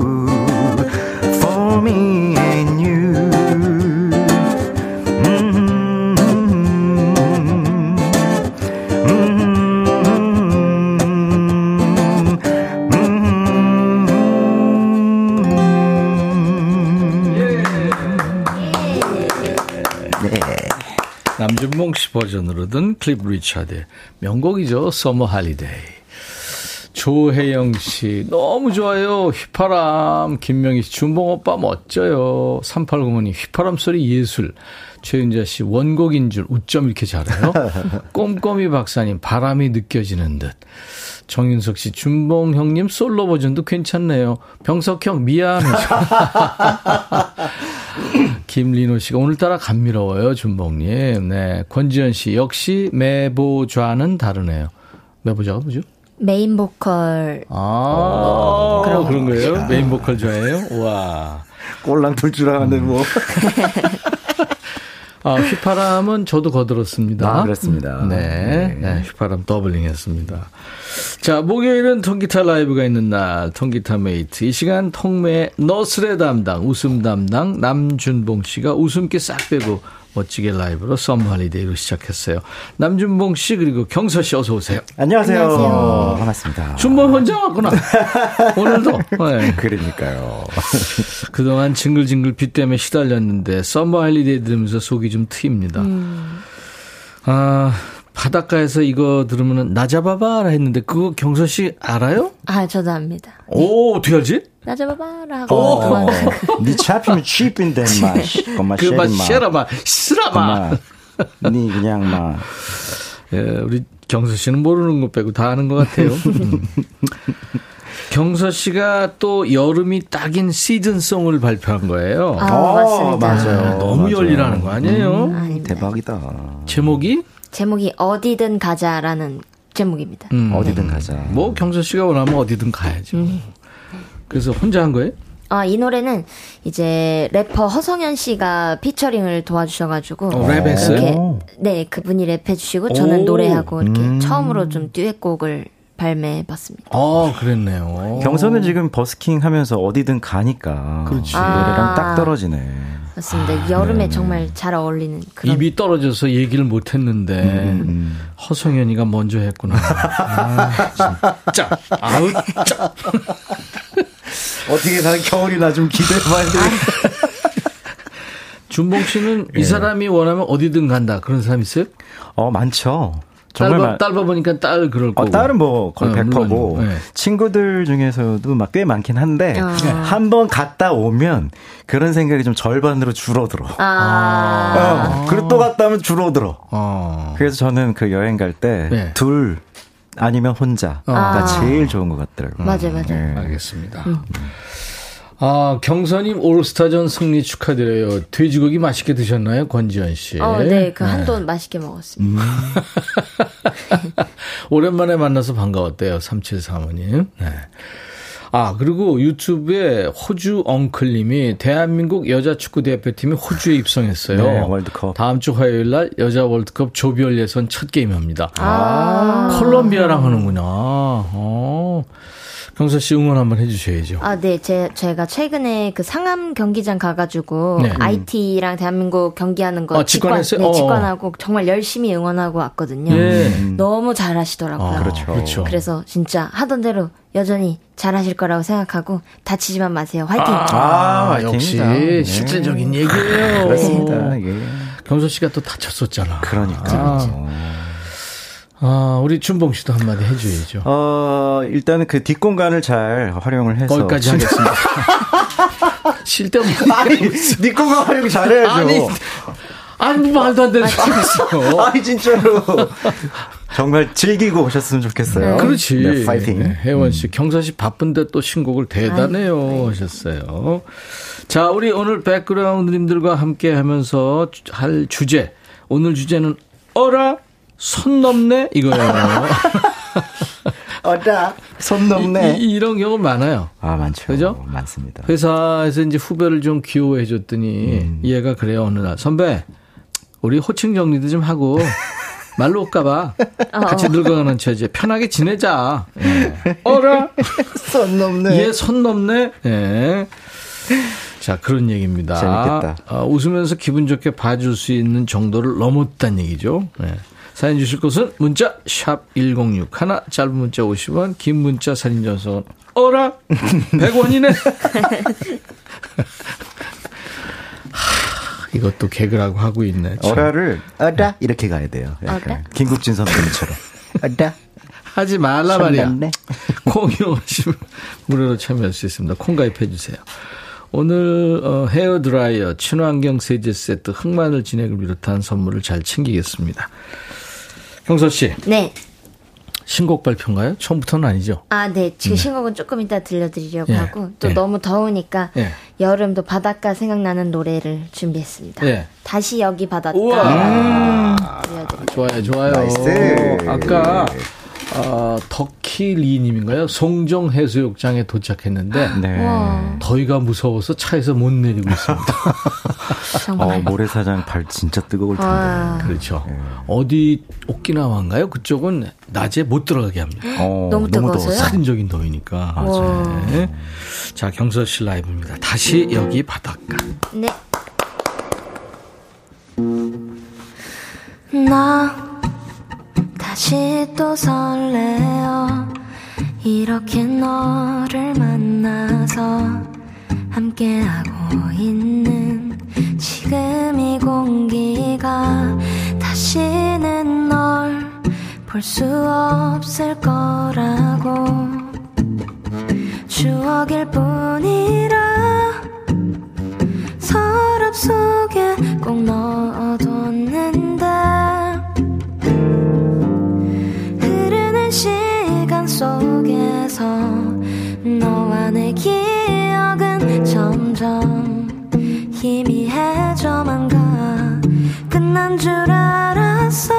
버전으로 든 클립 리차드의 명곡이죠. Summer Holiday. 조혜영 씨, 너무 좋아요. 휘파람. 김명희 씨, 준봉 오빠 멋져요. 3805님, 휘파람 소리 예술. 최윤자 씨, 원곡인 줄 우쩜 이렇게 잘해요. 꼼꼼히 박사님, 바람이 느껴지는 듯. 정윤석 씨, 준봉 형님 솔로 버전도 괜찮네요. 병석 형, 미안해요. 김리노 씨가 오늘따라 감미로워요, 준봉님. 네. 권지현 씨, 역시 메보좌는 다르네요. 메보좌가 뭐죠? 메인 보컬 아, 그런, 그런 거예요? 메인 보컬 좋아해요? 와. 꼴랑 둘줄 아는데 뭐. 아, 휘파람은 저도 거들었습니다. 아, 그렇습니다. 네. 네, 휘파람 doubling 했습니다. 자, 목요일은 통기타 라이브가 있는 날, 통기타 메이트. 이 시간 통매 너스레 담당, 웃음 담당 남준봉 씨가 웃음기 싹 빼고 멋지게 라이브로 Summer Holiday로 시작했어요. 남준봉 씨 그리고 경서 씨 어서 오세요. 안녕하세요. 안녕하세요. 반갑습니다. 준봉 혼자 왔구나. 오늘도. 네. 그러니까요. 그동안 징글징글 비 때문에 시달렸는데 Summer Holiday 들으면서 속이 좀 트입니다. 아 바닷가에서 이거 들으면 나 잡아봐라 했는데 그거 경서 씨 알아요? 아 저도 압니다. 오 어떻게 알지? 나 잡아봐라 하고 도망가. 니 잡히면 죽인데이 마. 그마 그마 쉐라마 쓰라마. 니 그냥 막 예, 우리 경서 씨는 모르는 것 빼고 다 아는 것 같아요. 음. 경서 씨가 또 여름이 딱인 시즌송을 발표한 거예요. 아, 맞습니다. 맞아요. 너무 맞아요. 열일하는 거 아니에요? 음. 대박이다. 제목이 제목이 어디든 가자라는 제목입니다. 음. 어디든 가자. 뭐 경서 씨가 원하면 어디든 가야죠. 음. 그래서 혼자 한 거예요? 아, 이 노래는 이제 래퍼 허성현 씨가 피처링을 도와주셔가지고. 어, 랩했어요? 이렇게, 네, 그분이 랩해주시고 저는 오. 노래하고 이렇게 처음으로 좀 듀엣곡을 발매해봤습니다. 아, 그랬네요. 경서는 지금 버스킹 하면서 어디든 가니까. 그렇지. 노래랑 아. 딱 떨어지네. 맞습니다. 여름에 정말 잘 어울리는 그런. 입이 떨어져서 얘기를 못 했는데 음, 허성현이가 먼저 했구나. 아, 진짜. 아우, 짜. 어떻게 난 겨울이나 좀 기대해봐야 돼. 준봉 씨는 예. 이 사람이 원하면 어디든 간다. 그런 사람 있어요? 어, 많죠. 정말 딸, 많- 딸 봐보니까 딸 그럴 거고. 어, 딸은 뭐 거의 어, 100%고 물론이고. 네. 친구들 중에서도 막 꽤 많긴 한데 아. 한번 갔다 오면 그런 생각이 좀 절반으로 줄어들어. 아. 어, 그리고 또 갔다 오면 줄어들어. 어. 그래서 저는 그 여행 갈때 네. 둘 아니면 혼자가 아. 제일 좋은 것 같더라고요. 맞아요, 맞아요. 네. 알겠습니다. 아, 경선님 올스타전 승리 축하드려요. 돼지고기 맛있게 드셨나요? 권지현 씨. 어, 네, 그 한돈 맛있게 먹었습니다. 오랜만에 만나서 반가웠대요. 3735님. 네. 아, 그리고 유튜브에 호주 엉클님이 대한민국 여자 축구 대표팀이 호주에 입성했어요. 네, 월드컵. 다음 주 화요일 날 여자 월드컵 조별 예선 첫 게임 합니다. 아. 콜롬비아랑 하는구나. 어. 경서 씨 응원 한번 해주셔야죠. 아, 네. 제, 제가 최근에 그 상암 경기장 가가지고 네. IT랑 대한민국 경기하는 거 어, 직관했어요? 네, 어. 직관하고 정말 열심히 응원하고 왔거든요. 예. 너무 잘하시더라고요. 아, 그렇죠. 그렇죠. 그래서 진짜 하던 대로 여전히 잘하실 거라고 생각하고 다치지만 마세요. 화이팅! 아, 화이팅이다. 역시 네. 실질적인 얘기예요. 그렇습니다. 예. 경서 씨가 또 다쳤었잖아. 그러니까. 아, 아, 우리 준봉 씨도 한마디 해줘야죠. 어, 일단은 그 뒷공간을 잘 활용을 해서. 거기까지 하겠습니다. 쓸데없는 아니, 뒷공간 활용 잘해야죠. 아니, 아니, 뭐 말도 안 되는 소리 있어. 아니, 진짜로. 정말 즐기고 오셨으면 좋겠어요. 그렇지. 네, 파이팅. 네, 혜원 씨, 경서 씨 바쁜데 또 신곡을 대단해요 하셨어요. 자, 우리 오늘 백그라운드님들과 함께 하면서 할 주제. 오늘 주제는 어라? 손 넘네? 이거예요. 어라, 손 넘네. 이, 런 경우 많아요. 아, 많죠. 그죠? 많습니다. 회사에서 이제 후배를 좀 귀여워해 줬더니 얘가 그래요 어느 날 선배 우리 호칭 정리도 좀 하고 말로 올까봐 같이 늙어가는 처지 편하게 지내자. 예. 어라 손 넘네. 얘손 넘네. 예. 자 그런 얘기입니다. 재밌겠다. 어, 웃으면서 기분 좋게 봐줄 수 있는 정도를 넘었다는 얘기죠. 예. 사연 주실 곳은 문자 샵 1061, 짧은 문자 50원, 긴 문자 사진 전송은 어라 100원이네. 이것도 개그라고 하고 있네. 참. 어라를, 어라? 이렇게 가야 돼요. 약간. 어라? 김국진 선배님처럼. 어라? 하지 말라 손 말이야. 콩 이용하시면 무료로 참여할 수 있습니다. 콩 가입해 주세요. 오늘 어, 헤어 드라이어, 친환경 세제 세트, 흑마늘 진액을 비롯한 선물을 잘 챙기겠습니다. 경서 씨, 네. 신곡 발표인가요? 처음부터는 아니죠? 아, 네. 지금 신곡은 조금 이따 들려드리려고 예. 하고 또 예. 너무 더우니까 예. 여름도 바닷가 생각나는 노래를 준비했습니다. 예. 다시 여기 바닷가 우와. 들려드릴게요. 좋아요, 좋아요. nice. 아까 어, 덕키리님인가요? 송정 해수욕장에 도착했는데 네. 와, 더위가 무서워서 차에서 못 내리고 있습니다. 정말. 어, 모래사장 발 진짜 뜨거울 텐데. 와, 그렇죠. 어디 오키나와인가요? 그쪽은 낮에 못 들어가게 합니다. 어, 너무 뜨거워서요? 살인적인 더위니까. 와. 네. 자, 경서 씨 라이브입니다. 다시 여기 바닷가. 네. 나 또 설레어 이렇게 너를 만나서 함께하고 있는 지금 이 공기가 다시는 널 볼 수 없을 거라고 추억일 뿐이라 서랍 속에 꼭 넣어뒀는데 흐르는 속에서 너와 내 기억은 점점 희미해져만 가. 끝난 줄 알았어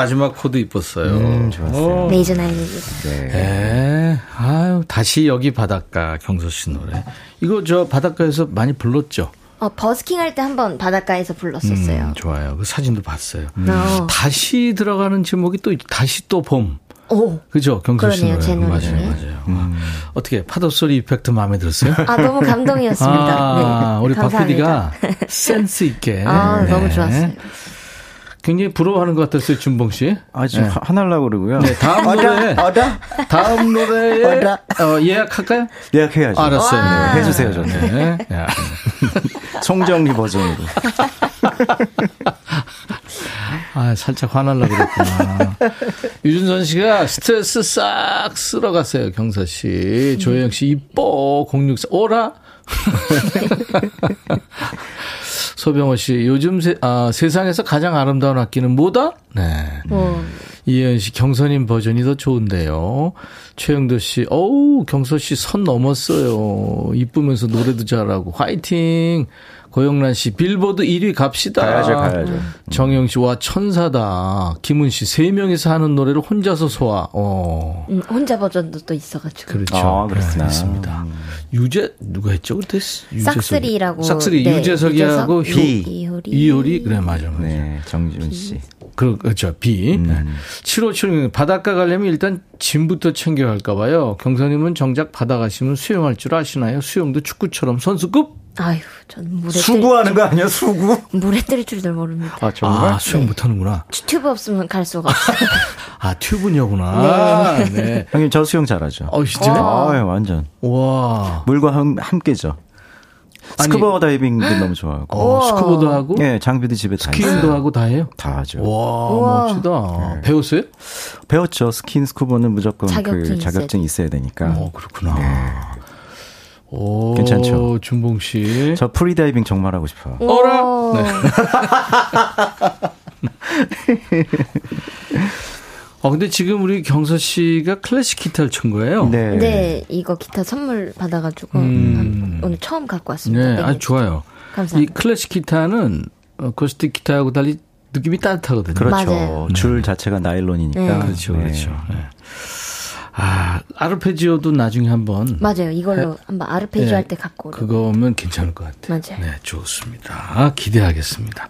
마지막 코드 이뻤어요. 음, 좋았어요. major ninth. 네. 네. 아유, 다시 여기 바닷가 경서 씨 노래. 이거 저 바닷가에서 많이 불렀죠? 어, 버스킹 할 때 한번 바닷가에서 불렀었어요. 음, 좋아요. 그 사진도 봤어요. 어. 다시 들어가는 제목이 또 다시 또 봄. 오. 그죠? 경서 씨 그러네요, 노래. 제 노래 맞아요. 맞아요. 아, 어떻게 파도 소리 effect 마음에 들었어요? 아, 너무 감동이었습니다. 아, 네. 우리 박 감사합니다. PD가 센스 있게. 아, 네. 너무 좋았어요. 굉장히 부러워하는 것 같았어요, 준봉 씨. 아주 네. 화날라고 그러고요. 네, 다음 노래. 어다? 다음 노래에 어라. 어, 예약할까요? 예약해야죠. 알았어요. 와. 네. 해주세요, 저는. 네. 야. 송정리 버전으로. 아, 살짝 화날라 그랬구나. 유준선 씨가 스트레스 싹 쓸어갔어요, 경서 씨. 조영 씨, 이뻐, 064, 오라? 소병호 씨, 요즘 세, 아, 세상에서 가장 아름다운 악기는 뭐다? 네. 뭐, 이혜연 씨, 경선님 버전이 더 좋은데요. 최영도 씨, 어우, 경서 씨 선 넘었어요. 이쁘면서 노래도 잘하고, 화이팅! 고영란 씨, 빌보드 1위 갑시다. 가야죠, 가야죠. 정영 씨, 와, 천사다. 김은 씨, 세 명이서 하는 노래를 혼자서 소화. 어. 음, 혼자 버전도 또 있어가지고. 그렇죠. 아, 그렇구나. 네. 유재, 누가 했죠? 그때? 싹쓸이라고. 싹쓸이, 네, 유재석이하고 유재석, 효- 이효리. 이효리? 그래, 맞아, 맞아. 네, 정준 씨. 그, 그렇죠. 비. 음. 7576님, 바닷가 가려면 일단 짐부터 챙겨갈까 봐요. 경사님은 정작 바다 가시면 수영할 줄 아시나요? 수영도 축구처럼 선수급? 아유, 전 물에 수구하는 거 아니야, 수구? 뜰, 물에 뜰 줄도 모릅니다. 아, 정말? 아, 수영 못하는구나. 튜브 없으면 갈 수가 없어요. 아, 튜브녀구나. 네. 형님, 저 수영 잘하죠. 어, 진짜? 아, 완전. 와. 물과 함, 함께죠. 스쿠버 다이빙도 너무 좋아하고. 어, 스쿠버도 하고, 예, 장비도 집에 다 스킨도 있어요. 하고 다 해요? 다 하죠. 와, 우와. 멋지다. 배웠어요? 배웠죠. 스킨 스쿠버는 무조건 자격증이 그 있어야 자격증이 있어야 되니까. 어, 그렇구나. 오, 괜찮죠? 준봉 씨. 저 프리다이빙 정말 하고 싶어요. 어라? 오. 네. 어, 근데 지금 우리 경서 씨가 클래식 기타를 친 거예요? 네. 네, 이거 기타 선물 받아가지고 음. 한- 오늘 처음 갖고 왔습니다. 네, 네, 아주 좋아요. 이 감사합니다. 클래식 기타는 어쿠스틱 기타하고 달리 느낌이 따뜻하거든요. 그렇죠. 맞아요. 줄 자체가 나일론이니까. 네. 그렇죠, 네. 그렇죠. 네. 아, 아르페지오도 나중에 한번 맞아요. 이걸로 한번 아르페지오 네, 할때 갖고. 그거면 괜찮을 것 같아요. 맞아요. 네, 좋습니다. 기대하겠습니다.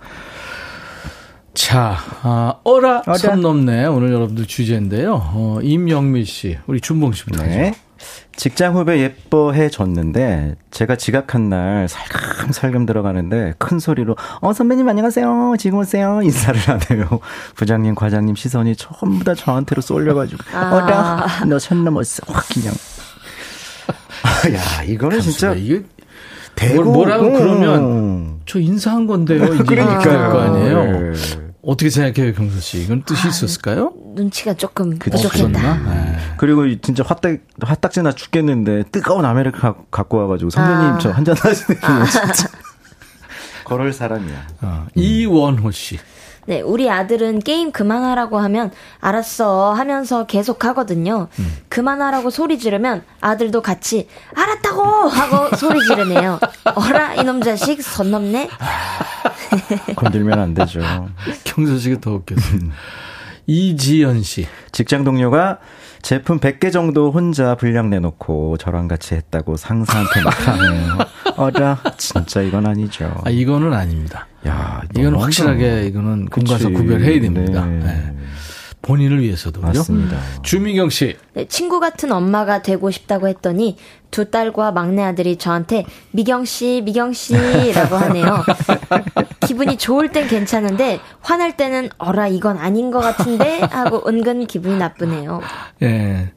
자, 아, 어라, 어라. 선 넘네. 오늘 여러분들 주제인데요. 어, 임영미 씨, 우리 준봉 씨부터 네. 하죠. 직장 후배 예뻐해 줬는데 제가 지각한 날 살금살금 들어가는데 큰 소리로 어 선배님 안녕하세요 지금 오세요 인사를 하네요 부장님 과장님 시선이 전부 다 저한테로 쏠려가지고 아. 어라 너 선 넘었어 확 그냥 아, 야 이거는 진짜 이게 대고 뭐라고 음. 그러면 저 인사한 건데요. 될거 아니에요. 네. 어떻게 생각해요, 경서 씨? 이건 뜻이 있었을까요? 눈치가 조금 그쵸. 부족했다. 네. 그리고 이 진짜 화딱 화딱지나 죽겠는데 뜨거운 아메리카노 갖고 와가지고 선배님 아. 저 한잔 하시네요 진짜 그럴 사람이야 어, 이원호 씨. 네, 우리 아들은 게임 그만하라고 하면 알았어 하면서 계속 하거든요. 음. 그만하라고 소리 지르면 아들도 같이 알았다고 하고 소리 지르네요. 어라 이놈 자식 선 넘네. 건들면 안 되죠. 경수 씨가 더 웃겼어요. 이지연 씨. 직장 동료가 제품 100개 정도 혼자 분량 내놓고 저랑 같이 했다고 상사한테 말하네요. 어라, 진짜 이건 아니죠. 아, 이거는 아닙니다. 야, 이건 너무하다. 확실하게 이거는 공과사 그치. 구별해야 됩니다. 네. 네. 본인을 위해서도. 그죠? 맞습니다. 주미경 씨. 네, 친구 같은 엄마가 되고 싶다고 했더니 두 딸과 막내 아들이 저한테 미경 씨, 미경 씨라고 하네요. 기분이 좋을 땐 괜찮은데 화날 때는 어라 이건 아닌 것 같은데 하고 은근 기분이 나쁘네요. 예.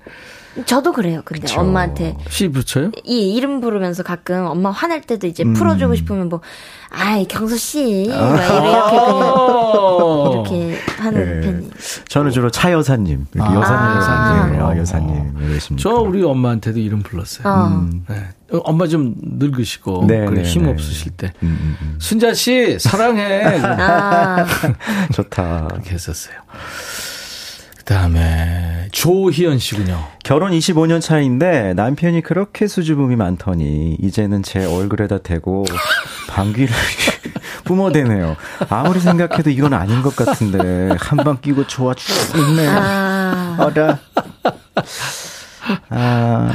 저도 그래요. 근데 그쵸. 엄마한테 씨 붙여요? 이 이름 부르면서 가끔 엄마 화날 때도 이제 음. 풀어주고 싶으면 뭐 아이 경수 씨막 이렇게 어. 그냥 이렇게 하는 네. 편이에요. 저는 주로 차 여사님, 이렇게 아, 여사님, 여사님, 아. 아, 여사님, 이러십니까? 저 우리 엄마한테도 이름 불렀어요. 어. 네. 어, 엄마 좀 늙으시고 네, 그래 네, 힘 네. 없으실 때 음, 음, 음. 순자 씨 사랑해 아, 좋다. 이렇게 했었어요. 그다음에 조희연 씨군요. 결혼 25년 차인데 남편이 그렇게 수줍음이 많더니 이제는 제 얼굴에다 대고 방귀를 뿜어대네요. 아무리 생각해도 이건 아닌 것 같은데 한 방 끼고 좋아 죽네. 아, 어라. 아,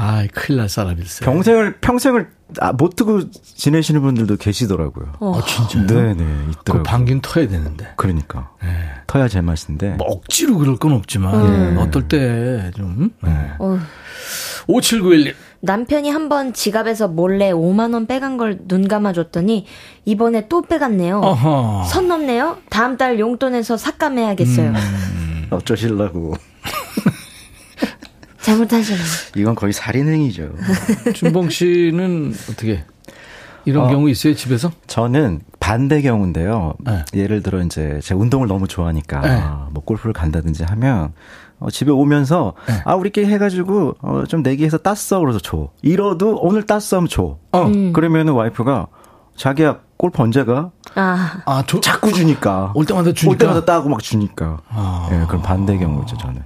아, 큰일 날 사람일세요. 평생을 평생을 아, 못 트고 지내시는 분들도 계시더라고요. 아, 진짜요? 네, 네, 그 있더라고요. 방긴 터야 되는데. 그러니까 예. 터야 제맛인데. 뭐 억지로 그럴 건 없지만 어떨 때 좀. 네. 어. 5791님. 남편이 한 번 지갑에서 몰래 5만 원 빼간 걸 눈 감아줬더니 이번에 또 빼갔네요. 어허. 선 넘네요. 다음 달 용돈에서 삭감해야겠어요. 음. 어쩌실라고. 잘못하셨네. 이건 거의 살인행위죠. 준봉 씨는 어떻게 이런 어. 경우 있어요 집에서? 저는 반대 경우인데요. 네. 예를 들어 이제 제가 운동을 너무 좋아하니까 네. 뭐 골프를 간다든지 하면 어, 집에 오면서 네. 아 우리끼리 해가지고 어, 좀 내기해서 땄어 그래서 줘. 이러도 오늘 땄어 하면 줘. 어. 그러면은 와이프가 자기야 골프 언제 가? 아, 아, 저, 자꾸 주니까. 올 때마다 주니까? 올 때마다 따고 막 주니까. 아. 예, 그럼 반대 경우죠 저는.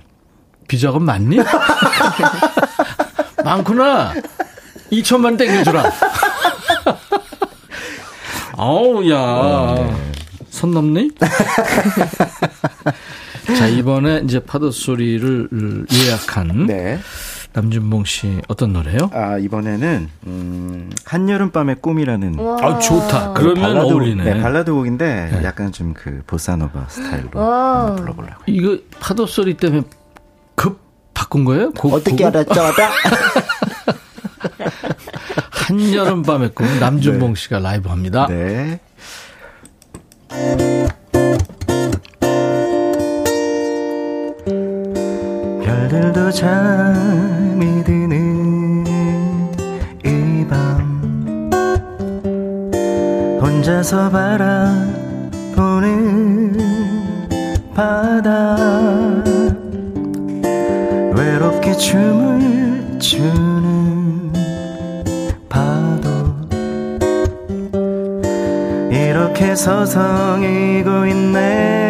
비자금 많니? 많구나. 2천만 땡겨주라. 아우, 야. 선 넘니? 자, 이번에 이제 파도 소리를 예약한 네. 남준봉 씨 어떤 노래요? 아 이번에는 음, 한여름밤의 꿈이라는 아, 좋다. 그러면 발라드, 어울리네. 네, 발라드 곡인데 약간 좀 그 보사노바 스타일로 불러보려고. 이거 파도 소리 때문에 급 바꾼 거예요? 곡, 어떻게? 알았죠? 한여름 밤의 꿈 남준봉 씨가 라이브 합니다. 네. 별들도 잠이 드는 이 밤 혼자서 바라보는 바다 외롭게 춤을 추는 파도. 이렇게 서성이고 있네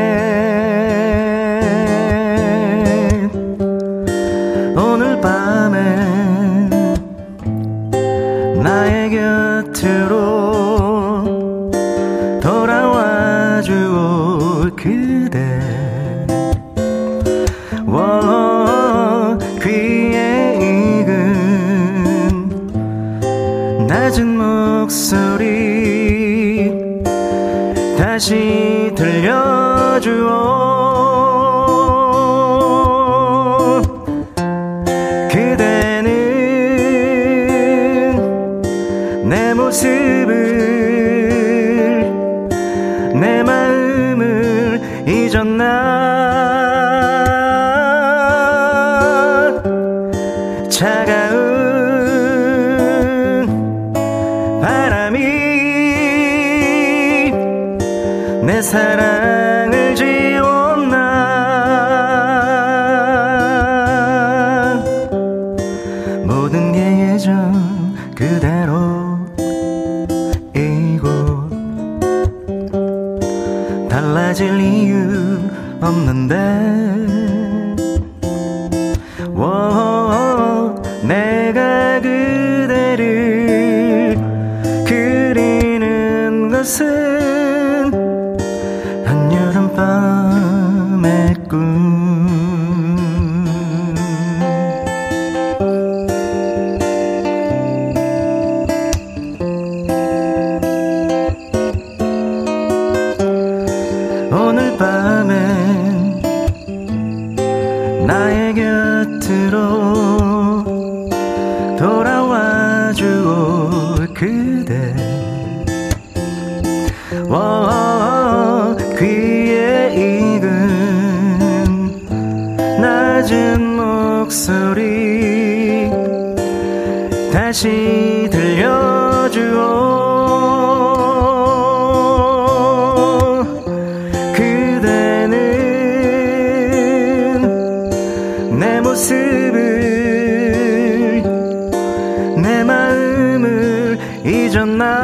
잊었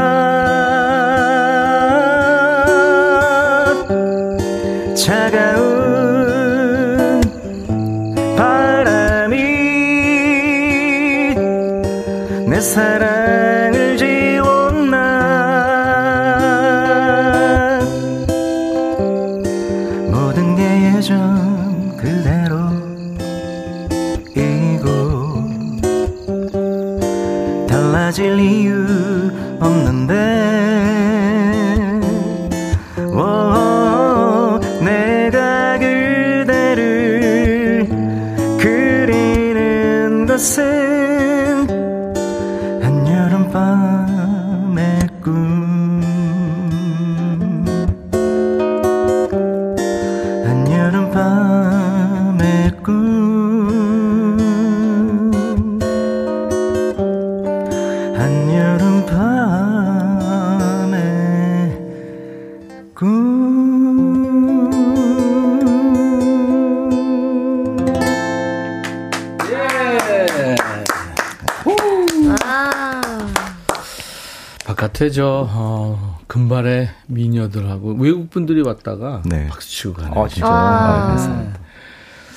어, 금발의 미녀들하고 외국 분들이 왔다가 네. 박수 치고 가네요. 아, 진짜. 아. 아, 감사합니다.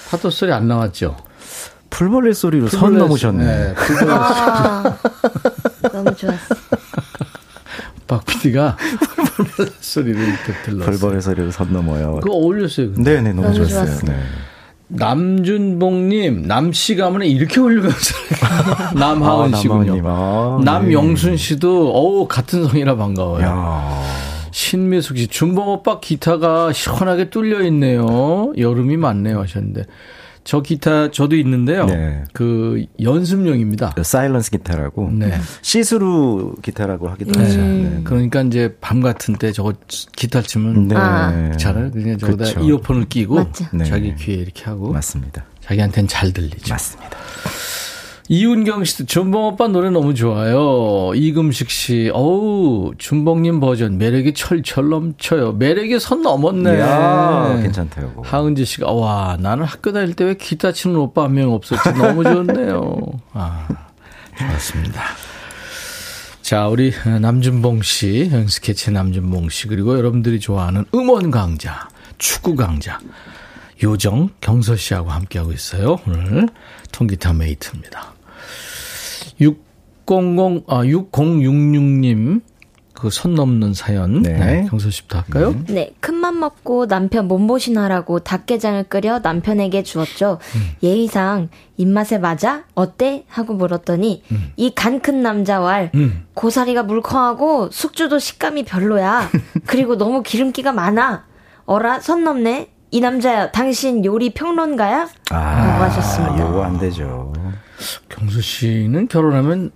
파도 소리 안 나왔죠? 풀벌레 소리로 선 풀벌레 넘으셨네. 네, 풀벌레 아, 너무 좋았어. 박 PD가 풀벌레 소리를 이렇게 들렀어요. 풀벌레 소리로 선 넘어요. 그거 어울렸어요. 근데. 네네, 너무, 너무 좋았어요. 좋았어요. 네. 남준봉님, 남씨 가문에 이렇게 훌륭하잖아요. 남하은 아, 씨군요. 아, 네. 남영순 씨도, 어우, 같은 성이라 반가워요. 야 신미숙 씨, 준봉 오빠 기타가 시원하게 뚫려 있네요. 여름이 많네요 하셨는데. 저 기타 저도 있는데요. 네. 그 연습용입니다. 그 silence 기타라고. 네. 시스루 기타라고 하기도 하죠. 네. 그러니까 이제 밤 같은 때 저거 기타 치면 네. 아. 잘 그냥 저거다 그쵸. 이어폰을 끼고 맞죠. 네. 자기 귀에 이렇게 하고 맞습니다. 자기한테는 잘 들리죠. 맞습니다. 이윤경 씨도 준봉 오빠 노래 너무 좋아요. 이금식 씨, 어우 준봉님 버전 매력이 철철 넘쳐요. 매력이 선 넘었네. 이야, 괜찮대요. 그거. 하은지 씨가 와 나는 학교 다닐 때 왜 기타 치는 오빠 한 명 없었지 너무 좋네요. 아 좋았습니다. 자 우리 남준봉 씨 스케치 남준봉 씨 그리고 여러분들이 좋아하는 음원 강자 축구 강자 요정 경서 씨하고 함께하고 있어요. 오늘 통기타 메이트입니다. 600, 아, 6066님, 그선 넘는 사연. 네. 네. 경서 씨부터 할까요? 네, 큰맘 먹고 남편 몸보신하라고 닭게장을 끓여 남편에게 주었죠. 예의상 입맛에 맞아? 어때? 하고 물었더니 이간 큰 남자왈 음. 고사리가 물컹하고 숙주도 식감이 별로야. 그리고 너무 기름기가 많아. 어라 선 넘네. 이 남자야, 당신 요리 평론가야? 라고 하셨습니다. 요거 안 되죠. 경서 씨는 결혼하면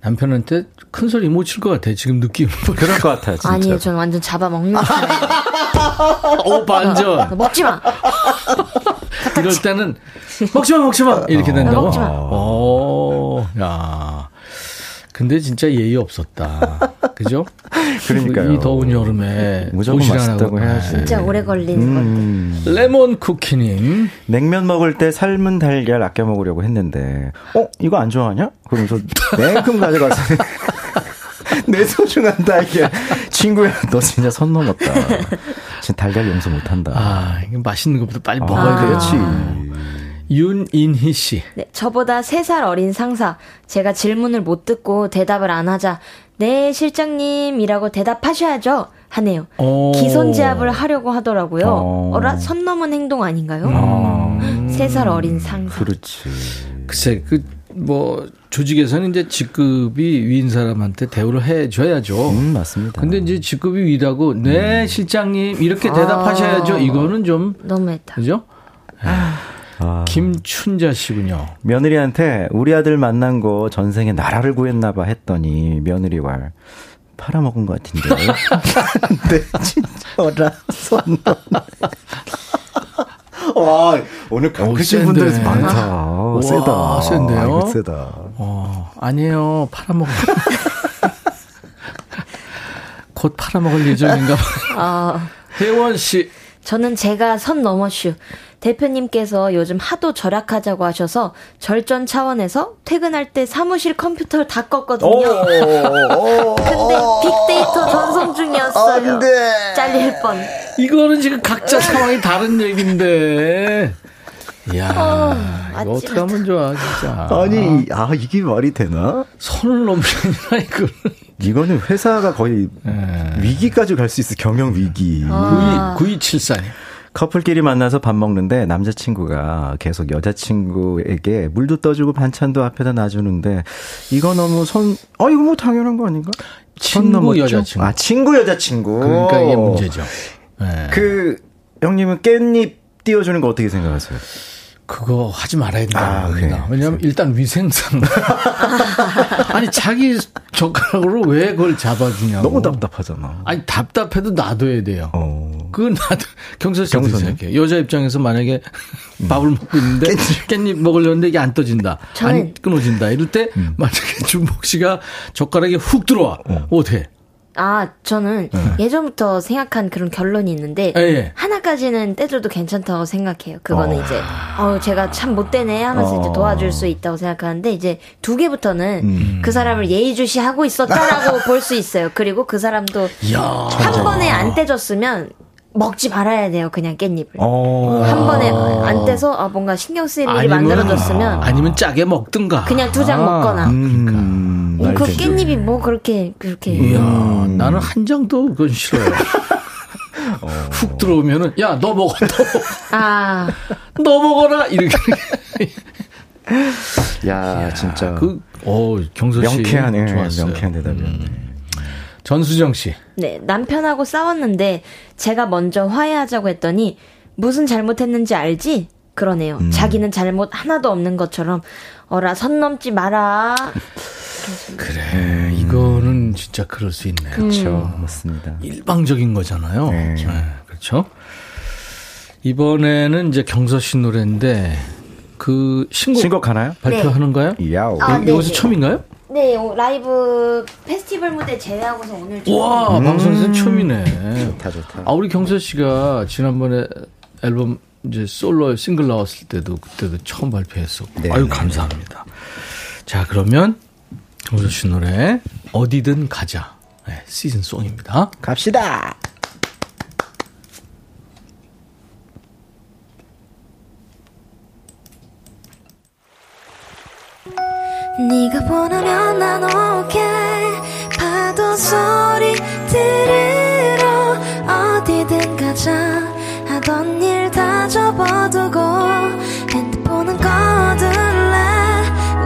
남편한테 큰 소리 못 칠 것 같아. 지금 느낌. 그럴 것 같아요, 진짜. 아니요, 전 완전 잡아먹는. 오, 반전. 먹지 마. 이럴 때는 먹지 마, 먹지 마. 이렇게 된다고? 먹지 마. 오, 야. 근데 진짜 예의 없었다. 그죠? 그러니까요. 이 더운 여름에 무조건 맛있다고 해야지. 진짜 오래 걸리는 음. 건데. 레몬 쿠키님. 냉면 먹을 때 삶은 달걀 아껴 먹으려고 했는데, 어? 이거 안 좋아하냐? 그럼 저 냉큼 가져가서. 내 소중한 달걀. 친구야, 너 진짜 선 넘었다. 진짜 달걀 용서 못한다. 아, 이게 맛있는 것부터 빨리 아, 먹어야 그렇지. 윤인희 씨. 네, 저보다 3살 어린 상사. 제가 질문을 못 듣고 대답을 안 하자. 네, 실장님이라고 대답하셔야죠. 하네요. 오. 기선제압을 하려고 하더라고요. 어. 어라, 선 넘은 행동 아닌가요? 아, 3살 어린 상사. 그렇지. 글쎄, 그, 뭐, 조직에서는 이제 직급이 위인 사람한테 대우를 해줘야죠. 음, 맞습니다. 근데 이제 직급이 위라고, 네, 실장님, 이렇게 대답하셔야죠. 이거는 좀, 너무했다. 그죠? 아, 김춘자 씨군요. 며느리한테 우리 아들 만난 거 전생에 나라를 구했나 봐 했더니 며느리 말 팔아먹은 것 같은데. 네, 진짜 어라, 손 와, 오늘 센데. 분들 많다. 와, 세다. 센데요? 아, 세다. 어, 아니에요. 팔아먹을. 곧 팔아먹을 예정인가 봐요. 아, 혜원 씨. 저는 제가 선 넘어 슈. 대표님께서 요즘 하도 절약하자고 하셔서 절전 차원에서 퇴근할 때 사무실 컴퓨터를 다 껐거든요. 근데 빅데이터 전송 중이었어요. 잘릴 뻔. 이거는 지금 각자 상황이 다른 얘기인데. 이야, 이거 아찔하다. 어떻게 하면 좋아, 진짜. 아니, 아, 이게 말이 되나? 선을 넘는 게 아니라 이거는. 이거는 회사가 거의 예. 위기까지 갈 수 있어, 경영 위기. 아. 92, 9274님. 커플끼리 만나서 밥 먹는데 남자친구가 계속 여자친구에게 물도 떠주고 반찬도 앞에다 놔주는데 이거 너무 선, 어, 이거 뭐 당연한 거 아닌가? 선 친구? 여자친구. 아, 친구 여자친구. 그러니까 이게 문제죠. 네. 그, 형님은 깻잎 띄워주는 거 어떻게 생각하세요? 그거 하지 말아야 된다. 아, 아, 그래요? 왜냐하면 일단 위생상. 아니 자기 젓가락으로 왜 그걸 잡아주냐고. 너무 답답하잖아. 아니 답답해도 놔둬야 돼요. 어. 그 나도 경서 씨 어떻게 경서는? 생각해요? 여자 입장에서 만약에 밥을 먹고 있는데 깻잎 먹으려는데 이게 안 떠진다, 안 저는- 끊어진다 이럴 때 음. 만약에 준복 씨가 젓가락이 훅 들어와 어때? 아, 저는 예전부터 생각한 그런 결론이 있는데 예, 예. 하나까지는 떼줘도 괜찮다고 생각해요. 그거는 이제 어 제가 참 못되네 하면서 이제 어. 도와줄 수 있다고 생각하는데 이제 두 개부터는 음. 그 사람을 예의주시하고 있었다라고 볼 수 있어요. 그리고 그 사람도 이야. 한 번에 안 떼줬으면 먹지 말아야 돼요. 그냥 깻잎을. 어. 한 번에 안 떼서 아, 뭔가 신경 쓰일 일이 아니면- 만들어졌으면 아니면 짜게 먹든가. 그냥 두장 아, 먹거나. 음, 어, 그 알겠죠. 깻잎이 뭐 그렇게 그렇게 이야, 나는 한 장도 그건 싫어요. 어. 훅 들어오면은 야 너 먹어, 너, 먹어. 아너 먹어라 이렇게. 야, 진짜. 그, 어 경서 씨 명쾌하네. 좋았어요. 명쾌한 대답이었네. 전수정 씨. 네, 남편하고 싸웠는데 제가 먼저 화해하자고 했더니 무슨 잘못했는지 알지? 그러네요. 음. 자기는 잘못 하나도 없는 것처럼 어라 선 넘지 마라. 그래, 이거는 진짜 그럴 수 있네 요. 그렇죠. 맞습니다. 일방적인 거잖아요. 네. 그렇죠. 이번에는 이제 경서 씨 노래인데 그 신곡, 신곡 하나요? 발표하는가요? 야오. 아, 네, 여기서 네. 처음인가요? 네, 오, 라이브 페스티벌 무대 제외하고서 오늘 처음. 와, 방송에서 처음이네. 좋다, 좋다. 아, 우리 경서 씨가 지난번에 앨범 이제 솔로 싱글 나왔을 때도 그때도 처음 발표했었고. 네, 아유, 네, 감사합니다. 자, 그러면 경서 씨 노래 어디든 가자. 네, 시즌 송입니다. 갑시다. 네가 원하면 난 오케이. 파도 소리 들으러 어디든 가자. 하던 일 다 접어두고 핸드폰은 꺼둘래?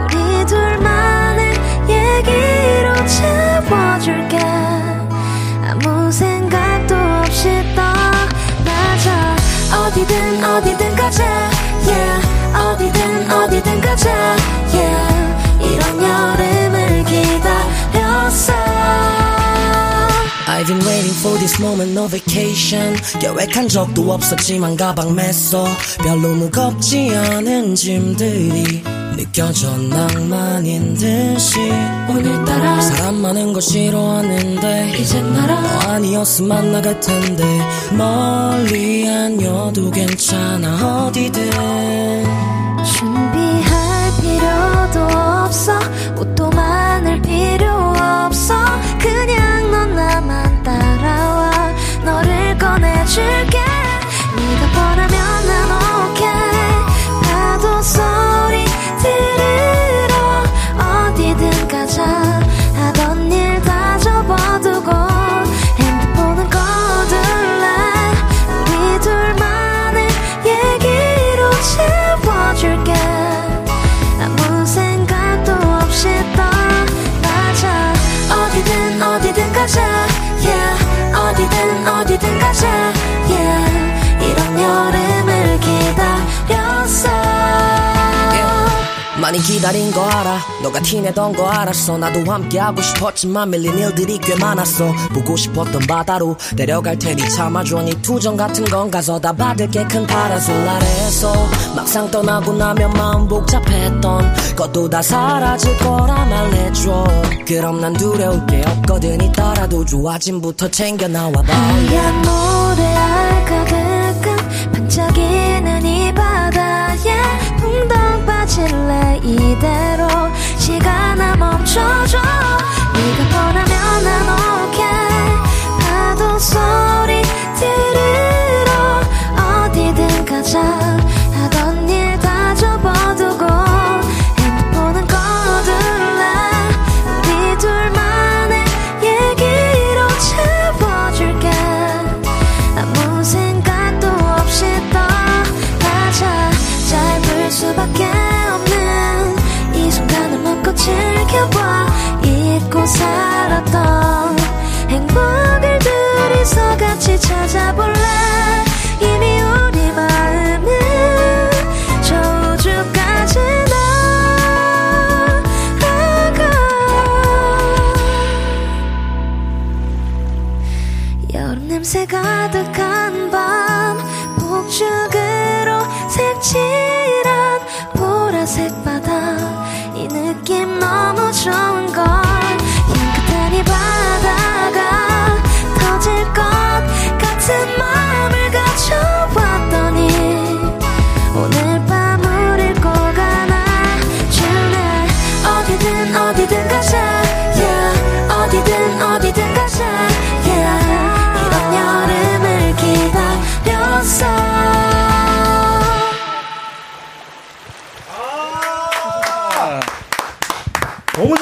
우리 둘만의 얘기로 채워줄게. 아무 생각도 없이 떠나자. 어디든 어디든 가자. Yeah 어디든 어디든 가자 for this moment, no vacation. 계획한 적도 없었지만 가방 맸어. 별로 무겁지 않은 짐들이 느껴져 낭만인 듯이. 오늘따라 사람 많은 거 싫어하는데 이젠 나랑 너 아니었으면 나갈 텐데 멀리 아니어도 괜찮아 어디든 준비할 필요도 없어 옷도 많을 필요 없어 그냥 넌 나만 너를 꺼내 많이 기다린 거 알아. 너가 티내던 거 알았어. 나도 함께 하고 싶었지만 밀린 일들이 꽤 많았어. 보고 싶었던 바다로 데려갈 테니 참아줘. 네 투정 같은 건 가서 다 받을게. 큰 파라솔 아래에서 막상 떠나고 나면 마음 복잡했던 것도 다 사라질 거라 말해줘. 그럼 난 두려울 게 없거든. 있더라도 좋아짐부터 챙겨 나와봐. 하얀 모래알 가득한 반짝이는 이 빠질래 이대로 시간아 멈춰줘 같이 찾아볼래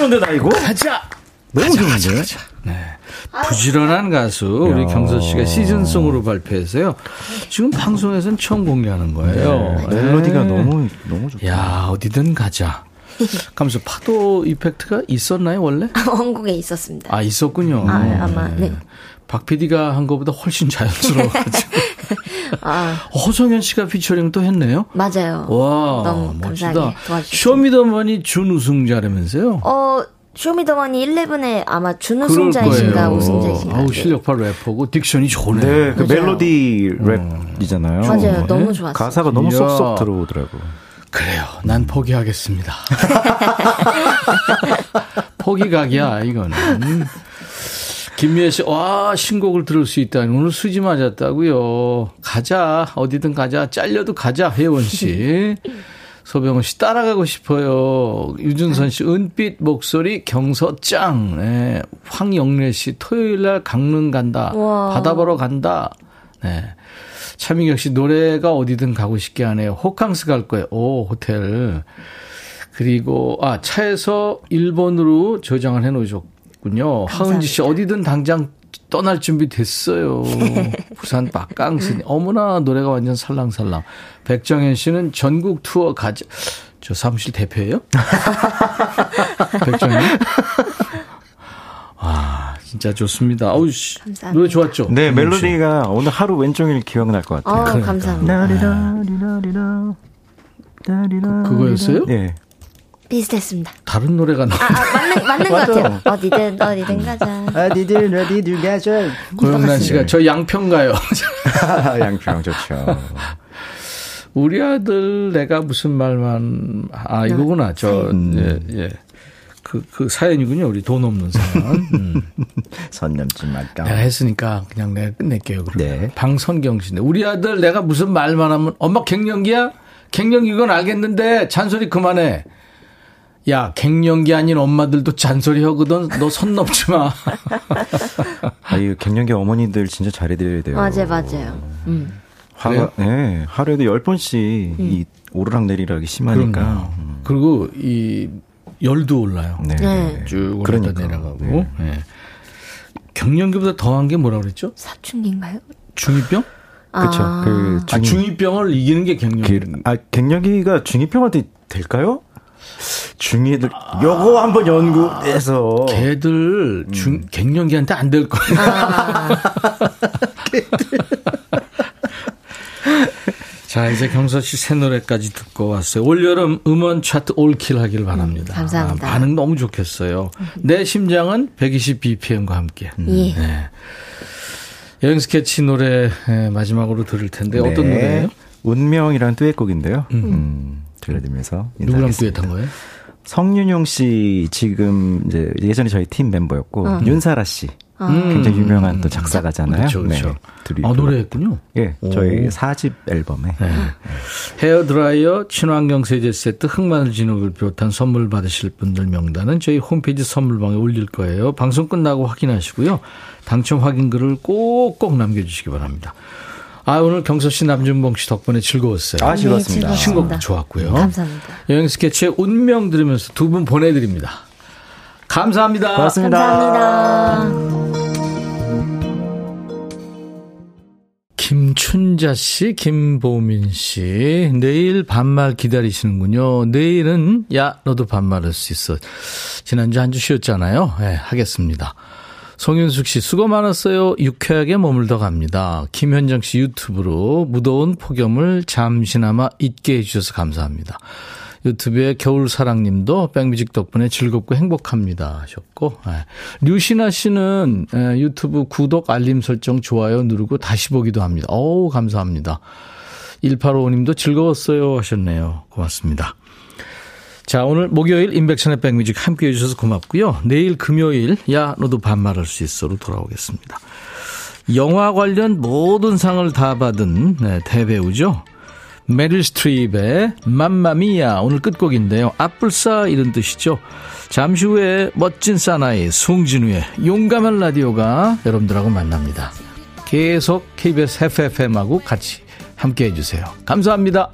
좋은데 나 이거? 가자. 너무 좋은데? 네. 부지런한 가수 우리 야. 경서 씨가 시즌송으로 발표해서요. 지금 방송에서는 처음 공개하는 거예요. 네, 멜로디가 네. 너무 너무 좋다. 야 어디든 가자. 가면서 파도 이펙트가 있었나요 원래? 원곡에 있었습니다. 아 있었군요. 아, 아마, 네. 박 PD가 한 것보다 훨씬 자연스러워가지고 아, 허성현 씨가 피처링 또 했네요. 맞아요. 와 너무 멋지다. 도와주셨습니다. 쇼미더머니 준우승자라면서요? 어, 쇼미더머니 11에 아마 준우승자이신가. 우승자이신가. 아우 네. 실력파 래퍼고 딕션이 좋네. 네, 그. 멜로디 랩이잖아요. 맞아요. 네. 너무 좋았어요. 가사가 너무 이야. 쏙쏙 들어오더라고. 그래요. 난 포기하겠습니다. 포기각이야, 이거는. 김미애 씨, 와, 신곡을 들을 수 있다니. 오늘 수지 맞았다고요 가자. 어디든 가자. 잘려도 가자. 혜원 씨. 소병훈 씨, 따라가고 싶어요. 유준선 씨, 은빛 목소리 경서 짱. 네. 황영래 씨, 토요일 날 강릉 간다. 와. 바다 보러 간다. 네. 차민경 씨 노래가 어디든 가고 싶게 하네요. 호캉스 갈 거예요. 오, 호텔. 그리고, 아, 차에서 일본으로 저장을 해 놓으셨 군요. 하은지 씨 어디든 당장 떠날 준비 됐어요. 부산 막강스니. 어머나, 노래가 완전 살랑살랑. 백정현 씨는 전국 투어 가자. 저 사무실 대표예요? 백정현? 아, 진짜 좋습니다. 어우, 씨. 감사합니다. 노래 좋았죠? 네? 멜로디가 오늘 하루 왼종일 기억날 것 어, 같아요. 감사합니다. 그거였어요? 예. 비슷했습니다. 다른 노래가 나. 아, 아, 맞는, 맞는 것 같아요. 어디든, 어디든 가자. 어디든 어디든 가자. 고영란 씨가 저 양평 가요. 양평 좋죠. 우리 아들 내가 무슨 말만 아 이거구나 저예 예. 그, 그 사연이군요. 우리 돈 없는 사연. 음. 선 넘지 말까. 내가 했으니까 그냥 내가 끝낼게요. 그러면. 네. 방선경 씨네. 우리 아들 내가 무슨 말만 하면 엄마 갱년기야? 갱년기 건 알겠는데 잔소리 그만해. 야, 갱년기 아닌 엄마들도 잔소리 하거든. 너 선 넘지 마. 아유, 갱년기 어머니들 진짜 잘해드려야 돼요. 맞아요, 맞아요. 음. 하, 그래요? 네, 하루에도 열 번씩 이 오르락 내리락이 심하니까. 그럼요. 그리고 이 열도 올라요. 네. 네. 쭉 올라다 그러니까. 내려가고. 네. 예. 경련기보다 더한 게 뭐라 그랬죠? 사춘기인가요? 중이병? 그쵸. 아. 그 아, 중이병을 이기는 게 경련기. 그, 아, 갱년기가 중2병한테 될까요? 중2들, 요거 한번 연구해서. 걔들 중 갱년기한테 안 될 거예요. 자, 이제 경서 씨 새 노래까지 듣고 왔어요. 올 여름 음원 차트 올킬 하길 바랍니다. 음, 감사합니다. 아, 반응 너무 좋겠어요. 내 심장은 120 BPM과 함께. 예. 네. 여행 스케치 노래 예, 마지막으로 들을 텐데 어떤 네. 노래예요? 운명이라는 듀엣곡인데요. 음, 들려드리면서. 누구랑 인사하겠습니다. 듀엣한 거예요? 성윤용 씨 지금 이제 예전에 저희 팀 멤버였고 어. 윤사라 씨 음. 굉장히 유명한 또 작사가잖아요. 그렇죠, 그렇죠. 네, 둘이 아, 노래했군요. 예, 오. 저희 4집 앨범에 네. 헤어 드라이어, 친환경 세제 세트, 흑마늘 진흙을 비롯한 선물 받으실 분들 명단은 저희 홈페이지 선물방에 올릴 거예요. 방송 끝나고 확인하시고요. 당첨 확인글을 꼭꼭 남겨주시기 바랍니다. 아, 오늘 경서 씨, 남준봉 씨 덕분에 즐거웠어요. 아, 즐거웠습니다. 네, 신곡 좋았고요. 감사합니다. 여행 스케치의 운명 들으면서 두 분 보내드립니다. 감사합니다. 고맙습니다. 감사합니다. 김춘자 씨, 김보민 씨, 내일 반말 기다리시는군요. 내일은, 야, 너도 반말 할 수 있어. 지난주 한 주 쉬었잖아요. 네, 하겠습니다. 송윤숙 씨, 수고 많았어요. 유쾌하게 머물러 갑니다. 김현정 씨 유튜브로 무더운 폭염을 잠시나마 잊게 해주셔서 감사합니다. 유튜브에 겨울사랑님도 백뮤직 덕분에 즐겁고 행복합니다 하셨고 네. 류신아 씨는 에, 유튜브 구독 알림 설정 좋아요 누르고 다시 보기도 합니다. 어우 감사합니다. 1855님도 즐거웠어요 하셨네요. 고맙습니다. 자, 오늘 목요일 인백션의 백뮤직 함께 해주셔서 고맙고요. 내일 금요일, 야, 너도 반말할 수 있어로 돌아오겠습니다. 영화 관련 모든 상을 다 받은 네, 대배우죠. 메릴 스트립의 맘마미야 오늘 끝곡인데요. 앞불사 이런 뜻이죠. 잠시 후에 멋진 사나이 송진우의 용감한 라디오가 여러분들하고 만납니다. 계속 KBS FFM하고 같이 함께 해주세요. 감사합니다.